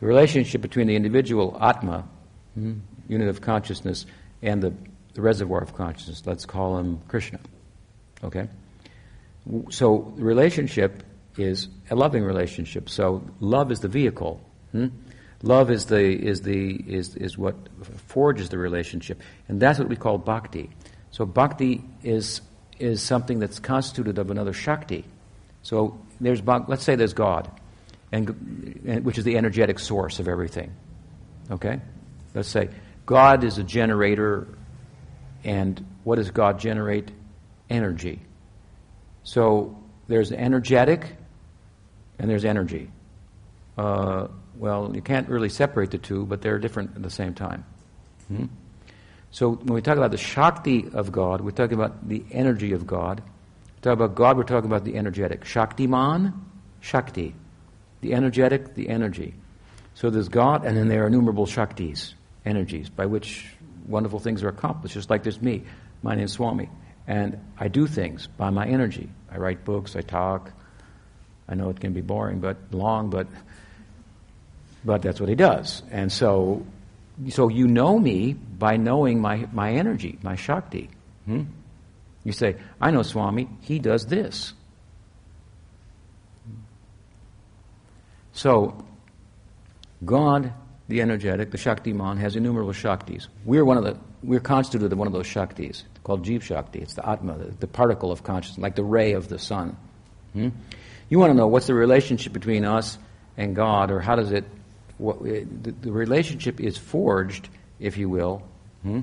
The relationship between the individual Atma, hmm, unit of consciousness, and the, the reservoir of consciousness. Let's call him Krishna. Okay? So the relationship is a loving relationship. So love is the vehicle. Hmm? Love is the is the is is what forges the relationship, and that's what we call bhakti. So bhakti is is something that's constituted of another shakti. So there's let's say there's God, and, which is the energetic source of everything. Okay, let's say God is a generator, and what does God generate? Energy. So there's energetic, and there's energy. Uh, well, you can't really separate the two, but they're different at the same time. Hmm? So when we talk about the Shakti of God, we're talking about the energy of God. Talk about God, we're talking about the energetic. Shaktiman, Shakti. The energetic, the energy. So there's God, and then there are innumerable Shaktis energies by which wonderful things are accomplished, just like there's me. My name is Swami. And I do things by my energy. I write books, I talk. I know it can be boring, but long, but but that's what he does. And so so you know me by knowing my, my energy, my Shakti. Hmm? You say, I know Swami, he does this. So, God the energetic, the Shaktiman, has innumerable Shaktis. We're one of the, we're constituted of one of those Shaktis, called Jeev Shakti. It's the Atma, the, the particle of consciousness, like the ray of the sun. Hmm? You want to know what's the relationship between us and God, or how does it, what, the, the, relationship is forged, if you will, hmm,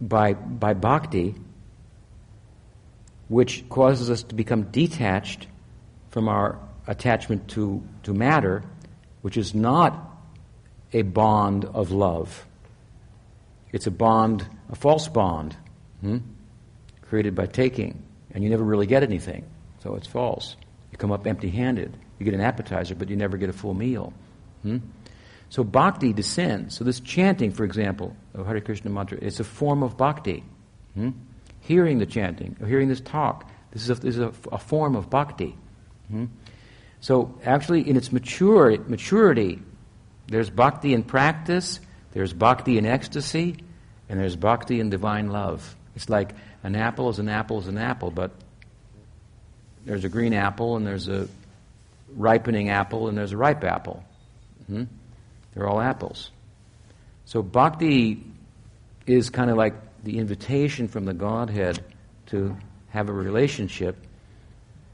by, by bhakti, which causes us to become detached from our attachment to, to matter, which is not a bond of love. It's a bond, a false bond, hmm? created by taking, and you never really get anything, so it's false. You come up empty handed. You get an appetizer, but you never get a full meal. Hmm? So bhakti descends. So this chanting, for example, of Hare Krishna mantra, it's a form of bhakti. Hmm? Hearing the chanting, or hearing this talk, this is a, this is a, a form of bhakti. Hmm? So actually, in its mature, maturity, there's bhakti in practice, there's bhakti in ecstasy, and there's bhakti in divine love. It's like an apple is an apple is an apple, but there's a green apple and there's a ripening apple and there's a ripe apple. hmm They're all apples. So bhakti is kind of like the invitation from the Godhead to have a relationship.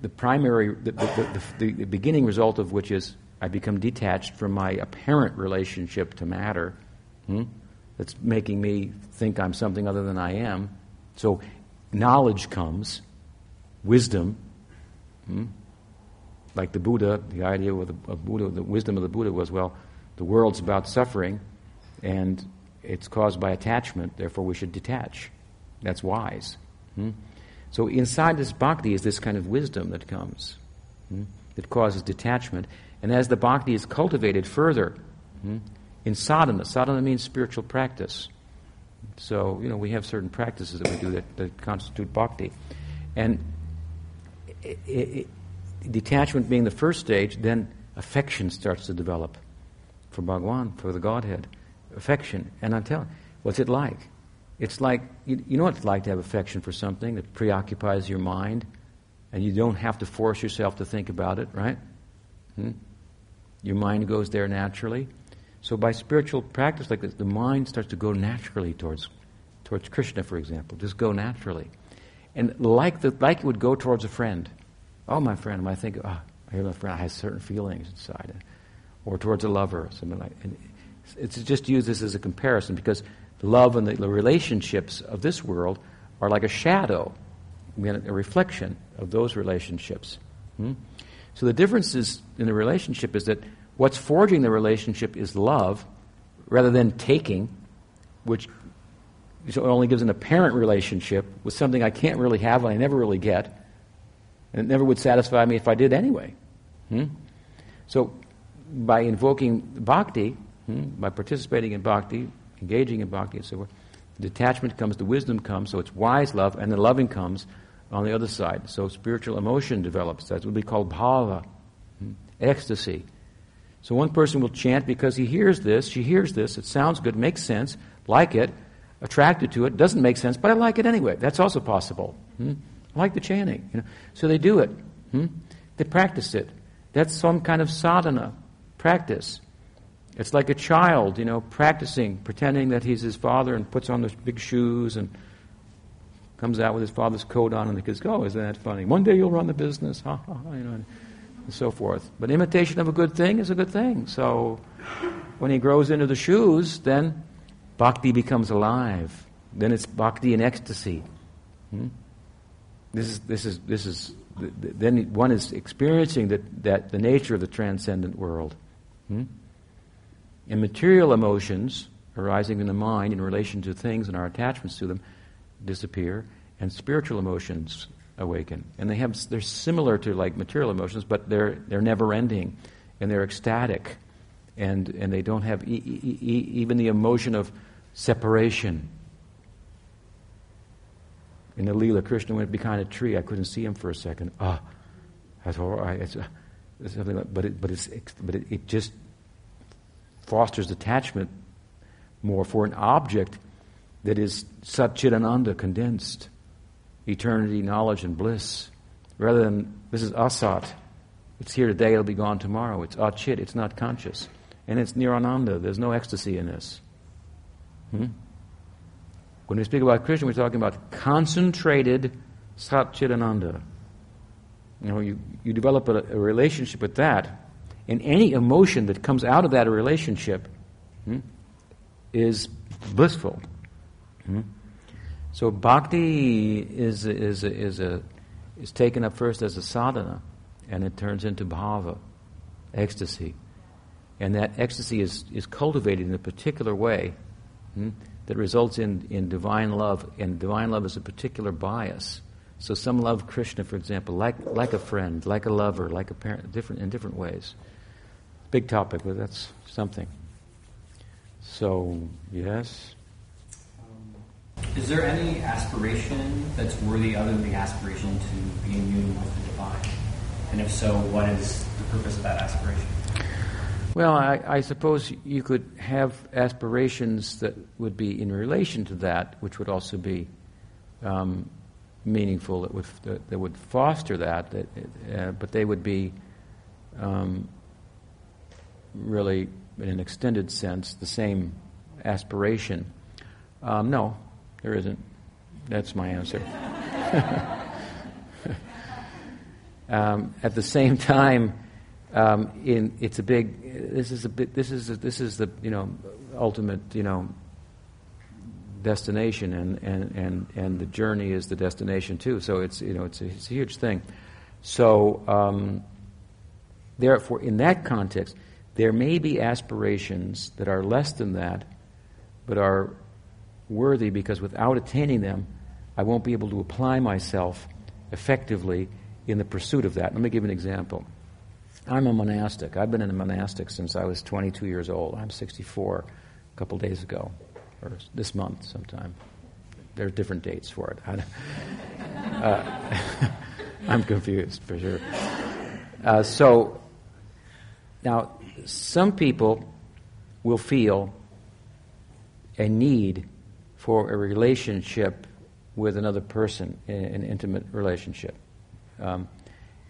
The primary, the, the, the, the beginning result of which is I become detached from my apparent relationship to matter. Hmm? That's making me think I'm something other than I am. So knowledge comes, wisdom. Hmm? Like the Buddha, the idea of, the, of Buddha, the wisdom of the Buddha was well, the world's about suffering, and it's caused by attachment. Therefore, we should detach. That's wise. Hmm? So inside this bhakti is this kind of wisdom that comes, hmm? that causes detachment. And as the bhakti is cultivated further hmm, in sadhana, sadhana means spiritual practice. So, you know, we have certain practices that we do that, that constitute bhakti. And it, it, detachment being the first stage, then affection starts to develop for Bhagwan, for the Godhead. Affection. And I'm telling what's it like? It's like, you, you know what it's like to have affection for something that preoccupies your mind, and you don't have to force yourself to think about it, right? Hmm? Your mind goes there naturally. So by spiritual practice like this, the mind starts to go naturally towards towards Krishna, for example. Just go naturally. And like, the, like it would go towards a friend. Oh, my friend, I think, oh, I hear my friend, I have certain feelings inside. Or towards a lover, something like and It's just use this as a comparison because love and the, relationships of this world are like a shadow, a reflection of those relationships. Hmm? So the difference is in the relationship is that what's forging the relationship is love rather than taking, which only gives an apparent relationship with something I can't really have and I never really get. And it never would satisfy me if I did anyway. Hmm? So by invoking bhakti, hmm, by participating in bhakti, engaging in bhakti and so forth, detachment comes, the wisdom comes, so it's wise love, and the loving comes on the other side. So spiritual emotion develops. That's what we call bhava, hmm, ecstasy. So one person will chant because he hears this, she hears this, it sounds good, makes sense, like it, attracted to it, doesn't make sense, but I like it anyway. That's also possible. Hmm? I like the chanting. You know? So they do it. Hmm? They practice it. That's some kind of sadhana, practice. It's like a child, you know, practicing, pretending that he's his father and puts on those big shoes and comes out with his father's coat on and the kids go, oh, isn't that funny? One day you'll run the business, ha ha, ha, you know, and, and so forth. But imitation of a good thing is a good thing. So when he grows into the shoes, then bhakti becomes alive. Then it's bhakti in ecstasy. Hmm? This is, this is, this is, then one is experiencing that, that the nature of the transcendent world. Hmm? And material emotions arising in the mind in relation to things and our attachments to them disappear, and spiritual emotions awaken. And they have, they're similar to like material emotions, but they're, they're never ending, and they're ecstatic, and, and they don't have e- e- e- even the emotion of separation. In the Leela, Krishna went behind a tree. I couldn't see him for a second. Ah, that's horrible. It's, it's something like, but it, but it's, but it, it just fosters attachment more for an object that is Satchidananda, condensed, eternity, knowledge, and bliss, rather than this is asat. It's here today, it'll be gone tomorrow. It's achit, it's not conscious. And it's nirananda, there's no ecstasy in this. Hmm? When we speak about Krishna, we're talking about concentrated Satchidananda. You know, you, you develop a, a relationship with that, and any emotion that comes out of that relationship hmm, is blissful. Hmm? So bhakti is, is, is, a, is taken up first as a sadhana, and it turns into bhava, ecstasy. And that ecstasy is, is cultivated in a particular way hmm, that results in, in divine love, and divine love is a particular bias. So some love Krishna, for example, like, like a friend, like a lover, like a parent, different, in different ways. Big topic, but that's something. So, yes? Is there any aspiration that's worthy other than the aspiration to be in union with the divine? And if so, what is the purpose of that aspiration? Well, I, I, suppose you could have aspirations that would be in relation to that, which would also be um, meaningful, that would, that, that, would foster that, that uh, but they would be um, really, in an extended sense, the same aspiration. Um, no, there isn't. That's my answer. <laughs> um, at the same time, um, in, it's a big. This is a bit. This is a, this is the you know ultimate you know destination, and, and, and, and the journey is the destination too. So it's you know it's a, it's a huge thing. So um, therefore, in that context, there may be aspirations that are less than that, but are worthy because without attaining them, I won't be able to apply myself effectively in the pursuit of that. Let me give an example. I'm a monastic. I've been in a monastic since I was 22 years old. I'm 64 a couple days ago, or this month sometime. There are different dates for it. <laughs> uh, <laughs> I'm confused for sure. Uh, so, now, some people will feel a need for a relationship with another person, an intimate relationship. Um,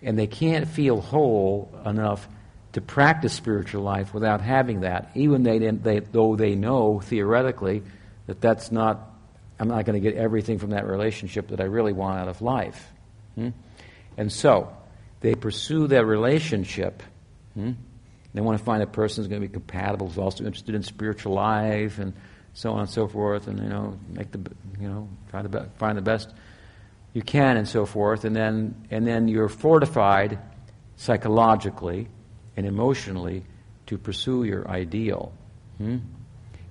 and they can't feel whole enough to practice spiritual life without having that, even they, they, though they know theoretically that that's not I'm not going to get everything from that relationship that I really want out of life. Hmm? And so, they pursue that relationship. Hmm? They want to find a person who's going to be compatible, who's also interested in spiritual life, and so on and so forth, and you know, make the you know, try to be, find the best you can, and so forth, and then and then you're fortified psychologically and emotionally to pursue your ideal. Hmm?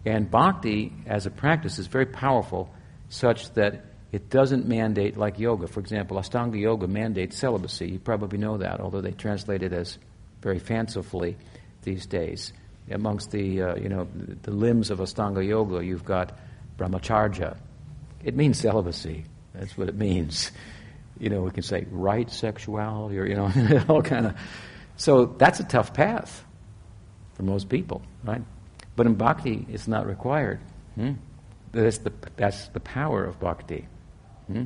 And bhakti, as a practice, is very powerful, such that it doesn't mandate like yoga. For example, Astanga Yoga mandates celibacy. You probably know that, although they translate it as very fancifully these days. Amongst the uh, you know the limbs of Astanga Yoga, you've got brahmacharya. It means celibacy. That's what it means. You know, we can say right sexuality, or you know, <laughs> all kind of. So that's a tough path for most people, right? But in bhakti, it's not required. Hmm? That's the that's the power of bhakti. Hmm?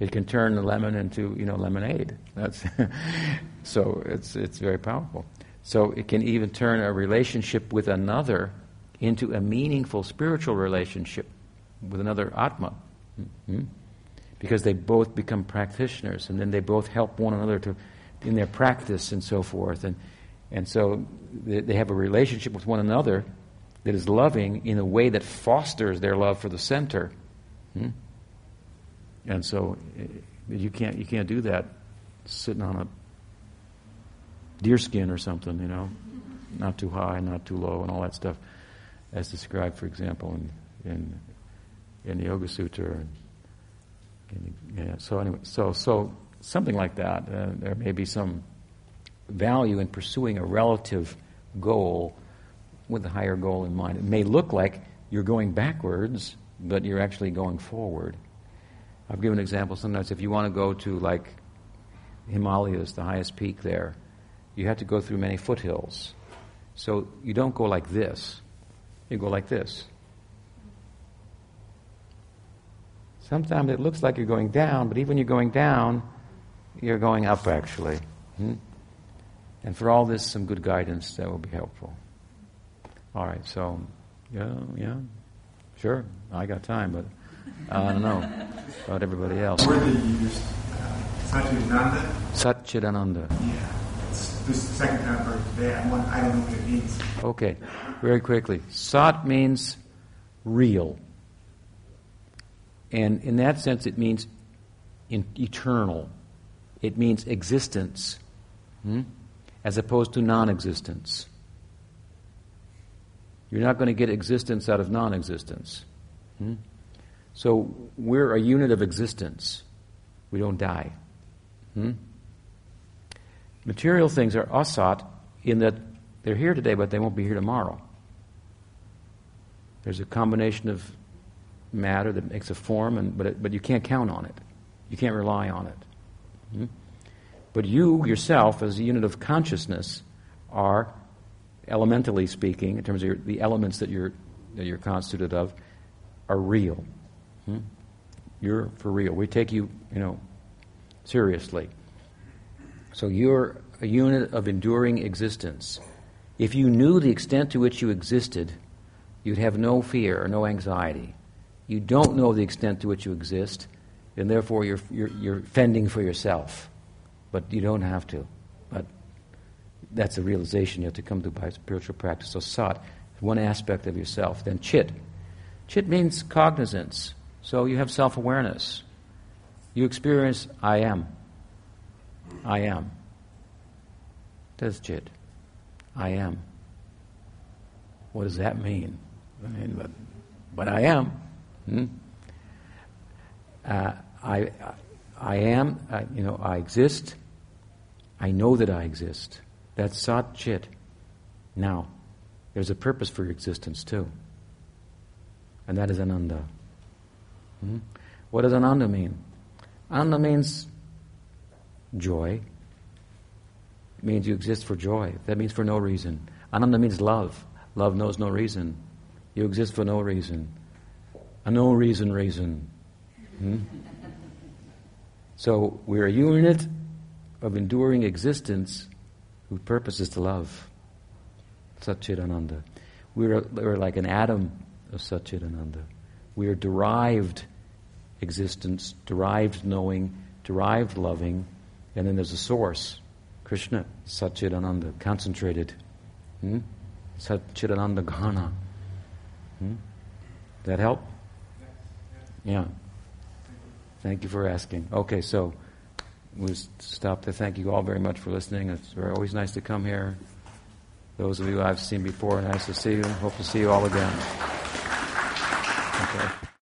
It can turn the lemon into you know lemonade. That's <laughs> so it's it's very powerful. So it can even turn a relationship with another into a meaningful spiritual relationship with another atma, hmm? because they both become practitioners, and then they both help one another to in their practice and so forth, and and so they, have a relationship with one another that is loving in a way that fosters their love for the center. Hmm? And so eh, you can't you can't do that sitting on a deerskin or something, you know, not too high, not too low, and all that stuff, as described, for example, in in, in the Yoga Sutra. And, yeah, so anyway, so so something like that. Uh, there may be some value in pursuing a relative goal with a higher goal in mind. It may look like you're going backwards, but you're actually going forward. I've given an example sometimes if you want to go to like Himalayas, the highest peak there, you have to go through many foothills. So you don't go like this, you go like this. Sometimes it looks like you're going down, but even when you're going down, you're going up actually. Hmm? And for all this, some good guidance that will be helpful. All right, so, yeah, yeah, sure, I got time, but I don't know about everybody else. Where did you use Satchidananda? Satchidananda. Yeah. This second time I've today. I, want, I don't know what it means. Okay, very quickly. Sat means real. And in that sense, it means in, eternal. It means existence, hmm? as opposed to non existence. You're not going to get existence out of non existence. Hmm? So we're a unit of existence. We don't die. Hmm? Material things are asat in that they're here today, but they won't be here tomorrow. There's a combination of matter that makes a form, and, but, it, but you can't count on it. You can't rely on it. Hmm? But you yourself, as a unit of consciousness, are, elementally speaking, in terms of your, the elements that you're, that you're constituted of, are real. Hmm? You're for real. We take you, you know, seriously. So you're a unit of enduring existence. If you knew the extent to which you existed, you'd have no fear or no anxiety. You don't know the extent to which you exist, and therefore you're, you're, you're fending for yourself. But you don't have to. But that's a realization you have to come to by spiritual practice. So sat, one aspect of yourself. Then chit. Chit means cognizance. So you have self awareness. You experience I am. I am. That's chit. I am. What does that mean? I mean but, but I am. Hmm? Uh, I, I am, uh, you know, I exist. I know that I exist. That's sat chit. Now, there's a purpose for your existence too. And that is ananda. Hmm? What does ananda mean? Ananda means joy. Means you exist for joy. That means for no reason. Ananda means love. Love knows no reason. You exist for no reason. A no reason reason. Hmm? So we're a unit of enduring existence whose purpose is to love. Satchitananda. We're, we're like an atom of Satchitananda. We are derived existence, derived knowing, derived loving, and then there's a source, Krishna, Satchidananda, concentrated. Hmm? Satchidananda Ghana. Hmm? That help? Yeah. Thank you for asking. Okay, so we'll stop there. Thank you all very much for listening. It's always nice to come here. Those of you I've seen before, nice to see you. Hope to see you all again. Okay.